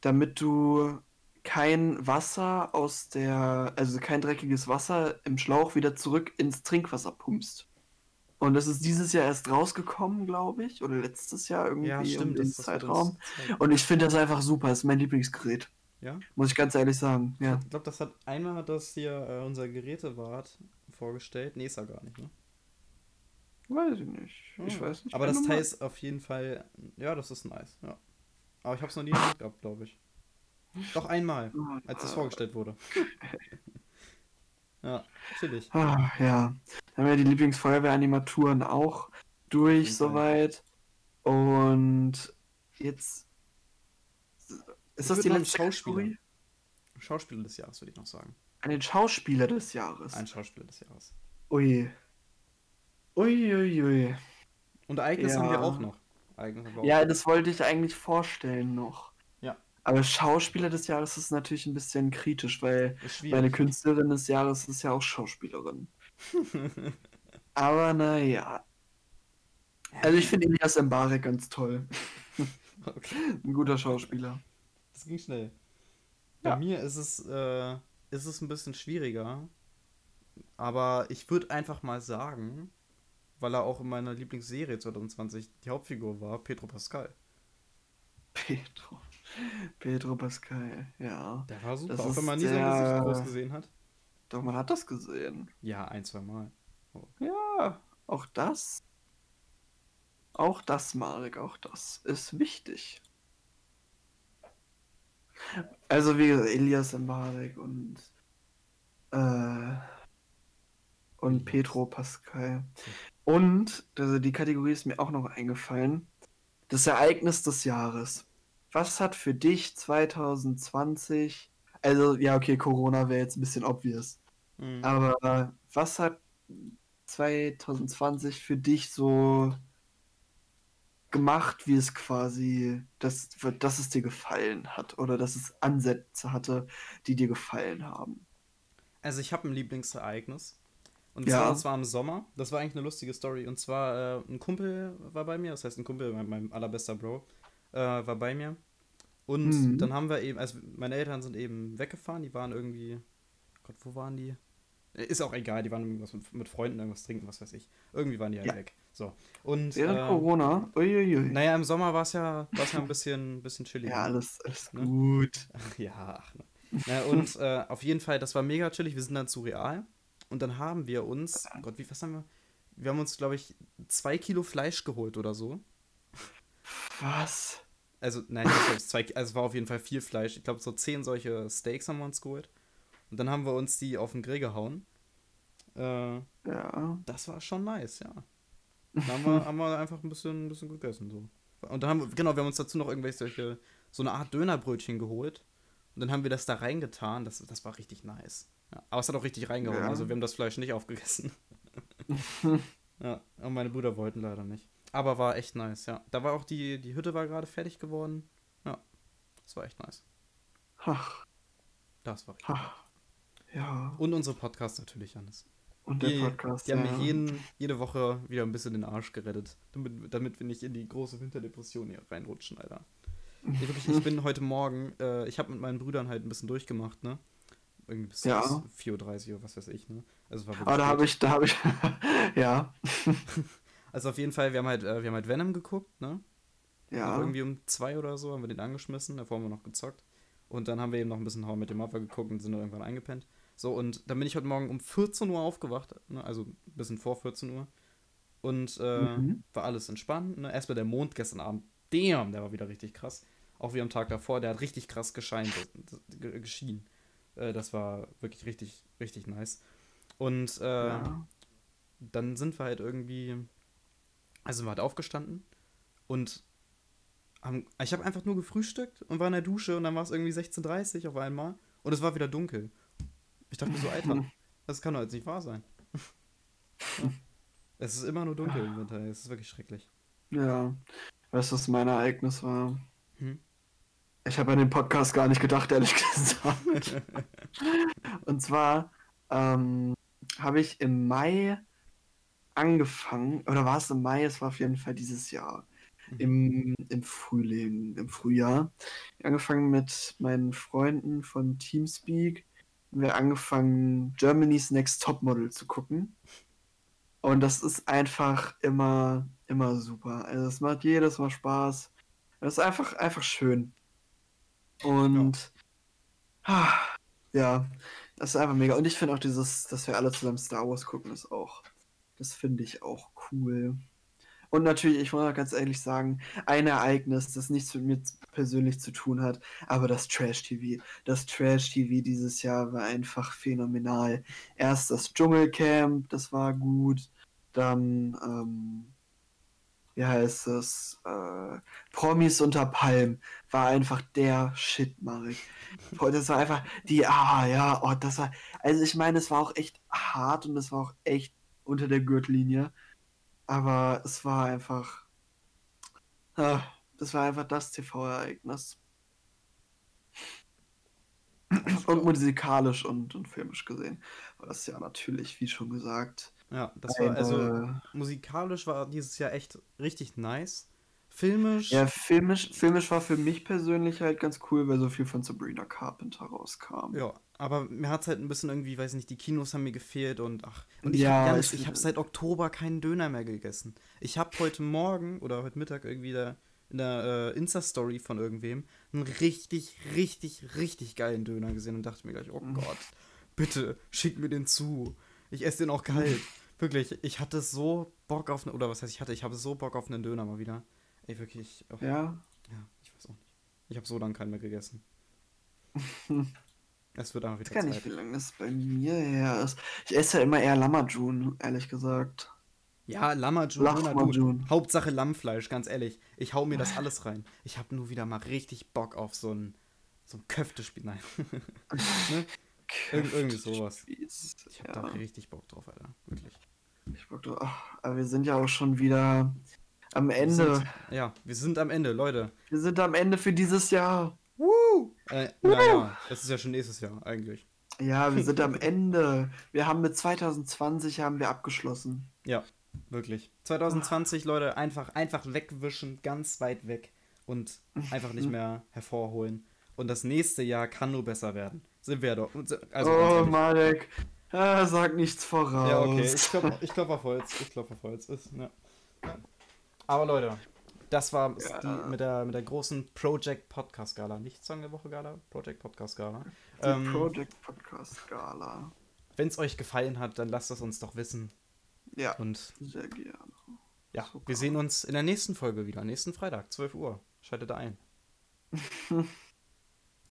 damit du kein Wasser aus der, also kein dreckiges Wasser im Schlauch wieder zurück ins Trinkwasser pumpst. Und das ist dieses Jahr erst rausgekommen, glaube ich, oder letztes Jahr irgendwie Ja, um stimmt. den das war Zeitraum. Und ich finde das einfach super, das ist mein Lieblingsgerät. Ja? Muss ich ganz ehrlich sagen. Ja. Ich glaube, das hat einmal hat das hier äh, unser Gerätewart vorgestellt. Nee, ist er gar nicht, ne? Weiß ich nicht. Ich Hm. weiß nicht. Aber wer das Teil ist auf jeden Fall. Ja, das ist nice. Ja. Aber ich habe es noch nie gehabt, glaube ich. Doch einmal, als es vorgestellt wurde. ja, chillig. Ah, ja. Dann haben wir die Lieblingsfeuerwehranimaturen auch durch Fall. soweit. Und jetzt. Ist das die einen letzte Schauspieler. Kategorie? Schauspieler des Jahres, würde ich noch sagen. Den Schauspieler des Jahres. Ein Schauspieler des Jahres. Ui. Ui, ui, ui. Und Ereignis haben wir Ja. auch noch. Wir auch Ja, noch. das wollte ich eigentlich vorstellen noch. Ja. Aber Schauspieler des Jahres ist natürlich ein bisschen kritisch, weil meine. Künstlerin des Jahres ist ja auch Schauspielerin. Aber naja. Also ich finde Elias Mbarek ganz toll. okay, Ein guter Schauspieler. das ging schnell. Bei Ja. mir ist es, äh, ist es ein bisschen schwieriger. Aber ich würde einfach mal sagen, weil er auch in meiner Lieblingsserie 2020 die Hauptfigur war, Pedro Pascal. Pedro. Pedro Pascal, ja. Der war super, Das auch wenn man nie sein Gesicht groß gesehen hat. Doch, man hat das gesehen. Ja, ein, zwei Mal. Ja, auch das. Auch das, Marek, auch das ist wichtig. Also wie gesagt, Elias Mbarek und äh, und. Pedro Pascal. Und also die Kategorie ist mir auch noch eingefallen. Das Ereignis des Jahres. Was hat für dich 2020, also ja, okay, Corona wäre jetzt ein bisschen obvious. Mhm. Aber was hat 2020 für dich so gemacht, wie es quasi, dass, dass es dir gefallen hat oder dass es Ansätze hatte, die dir gefallen haben? Also ich habe ein Lieblingsereignis. Und Ja. zwar, das war im Sommer. Das war eigentlich eine lustige Story. Und zwar, äh, ein Kumpel war bei mir, das heißt ein Kumpel, mein, mein allerbester Bro, äh, war bei mir. Und Mhm. dann haben wir eben, also meine Eltern sind eben weggefahren, die waren irgendwie, Gott, wo waren die? Ist auch egal, die waren irgendwas mit, mit Freunden, irgendwas trinken, was weiß ich. Irgendwie waren die halt Ja. weg. So. Und Während äh, Corona? Uiuiui. naja, im Sommer war es ja, war's ja ein bisschen, bisschen chilliger. Ja, alles, alles Ne? gut. Ach ja, ach, ne. Na, und äh, auf jeden Fall, das war mega chillig. Wir sind dann zu Real und dann haben wir uns, Gott, wie was haben wir? Wir haben uns, glaube ich, zwei Kilo Fleisch geholt oder so. Was? Also, nein, ich glaube, es zwei, also es war auf jeden Fall viel Fleisch. Ich glaube, so zehn solche Steaks haben wir uns geholt. Und dann haben wir uns die auf den Grill gehauen. Äh, Ja. das war schon nice, ja. Dann haben wir, haben wir einfach ein bisschen, ein bisschen gegessen. So. Und dann haben wir, genau, wir haben uns dazu noch irgendwelche solche, so eine Art Dönerbrötchen geholt. Und dann haben wir das da reingetan. Das, das war richtig nice. Ja, aber es hat auch richtig reingehauen. Ja. Also wir haben das Fleisch nicht aufgegessen. ja, und meine Brüder wollten leider nicht. Aber war echt nice, ja. Da war auch die, die Hütte war gerade fertig geworden. Ja, das war echt nice. Ach, Das war richtig. ach. Ja. Und unsere Podcasts natürlich, Janis. Und Die, der Podcast. die haben ja. mir jeden, jede Woche wieder ein bisschen den Arsch gerettet. Damit, damit wir nicht in die große Winterdepression hier reinrutschen, Alter. Ich, wirklich, ich bin heute Morgen, äh, ich habe mit meinen Brüdern halt ein bisschen durchgemacht, ne? Irgendwie bis, Ja. bis 4.30 Uhr was weiß ich, ne? Also, war Aber da habe ich, da habe ich, ja. also auf jeden Fall, wir haben halt, äh, wir haben halt Venom geguckt, ne? Ja. irgendwie um zwei oder so haben wir den angeschmissen, davor haben wir noch gezockt. Und dann haben wir eben noch ein bisschen I Met Your Mother geguckt und sind dann irgendwann eingepennt. So, und dann bin ich heute Morgen um 14 Uhr aufgewacht, ne? also ein bisschen vor 14 Uhr. Und äh, Mhm. war alles entspannt. Ne? Erstmal der Mond gestern Abend, damn, der war wieder richtig krass. Auch wie am Tag davor, der hat richtig krass gescheint, das- ge- geschienen. Äh, das war wirklich richtig, richtig nice. Und äh, ja. dann sind wir halt irgendwie, also sind wir halt aufgestanden und haben, ich habe einfach nur gefrühstückt und war in der Dusche und dann war es irgendwie 16.30 Uhr auf einmal und es war wieder dunkel. Ich dachte mir so, Alter, das kann doch jetzt nicht wahr sein. ja. Es ist immer nur dunkel im Winter, es ist wirklich schrecklich. Ja. Weißt du, was mein Ereignis war? Hm? Ich habe an den Podcast gar nicht gedacht, ehrlich gesagt. Und zwar ähm, habe ich im Mai angefangen, oder war es im Mai? Es war auf jeden Fall dieses Jahr. Mhm. Im, Im Frühling, im Frühjahr. Angefangen mit meinen Freunden von Teamspeak. Haben wir angefangen, Germany's Next Topmodel zu gucken. Und das ist einfach immer, immer super. Also es macht jedes Mal Spaß. Es ist einfach, einfach schön. Und Ja, das ist einfach mega. Und ich finde auch dieses, dass wir alle zusammen Star Wars gucken, ist auch, das finde ich auch cool. Und natürlich, ich muss auch ganz ehrlich sagen, ein Ereignis, das nichts mit mir persönlich zu tun hat, aber das Trash-TV. Das Trash-TV dieses Jahr war einfach phänomenal. Erst das Dschungelcamp, das war gut. Dann, ähm, wie heißt es? Äh, Promis unter Palm war einfach der Shit, Marek. Das war einfach die, ah ja, oh, das war, also ich meine, es war auch echt hart und es war auch echt unter der Gürtellinie. Aber es war einfach. Ah, das war einfach das TV-Ereignis. Und musikalisch und, und filmisch gesehen. War das ja natürlich, wie schon gesagt. Ja, das war also musikalisch war dieses Jahr echt richtig nice. Filmisch. Ja, filmisch, filmisch war für mich persönlich halt ganz cool, weil so viel von Sabrina Carpenter rauskam. Ja, aber mir hat es halt ein bisschen irgendwie, weiß nicht, die Kinos haben mir gefehlt und ach. Und ich ja, habe hab seit Oktober keinen Döner mehr gegessen. Ich habe heute Morgen oder heute Mittag irgendwie da in der äh, Insta-Story von irgendwem einen richtig, richtig, richtig geilen Döner gesehen und dachte mir gleich, oh Gott, bitte, schick mir den zu. Ich esse den auch kalt. Wirklich, ich hatte so Bock auf, oder was heißt ich hatte, ich habe so Bock auf einen Döner mal wieder. Ey, wirklich. Oh, ja. Ja, ich weiß auch nicht. Ich habe so lange keinen mehr gegessen. Es wird einfach wieder Ich weiß gar nicht, wie lange das bei mir her ist. Ich esse ja immer eher Lamajun, ehrlich gesagt. Ja, Lamajun, Lamajun. Hauptsache Lammfleisch, ganz ehrlich. Ich hau mir das alles rein. Ich habe nur wieder mal richtig Bock auf so ein, so ein Köftespiel. Nein. ne? Ir irgendwie sowas. Ich habe ja. da richtig Bock drauf, Alter. Wirklich. Ich Bock drauf. Ach, aber wir sind ja auch schon wieder am Ende. Wir sind, ja, wir sind am Ende, Leute. Wir sind am Ende für dieses Jahr. Woo! Äh, naja, es ist ja schon nächstes Jahr eigentlich. Ja, wir sind am Ende. Wir haben mit 2020 haben wir abgeschlossen. Ja, wirklich. 2020, Leute, einfach, einfach wegwischen, ganz weit weg und einfach nicht mehr hervorholen. Und das nächste Jahr kann nur besser werden. Sind wir doch. Also, oh, Marek. Ah, sag nichts voraus. Ja, okay. Ich klopfe ich klopf auf Holz. Ich klopfe auf Holz. Ist, ja. Aber Leute, das war ja. die, mit, der, mit der großen Project Podcast Gala. Nicht Song der Woche Gala, Project Podcast Gala. Die ähm, Project Podcast Gala. Wenn es euch gefallen hat, dann lasst es uns doch wissen. Ja. Und sehr gerne. Ja, Super. wir sehen uns in der nächsten Folge wieder. Nächsten Freitag, 12 Uhr. Schaltet ein.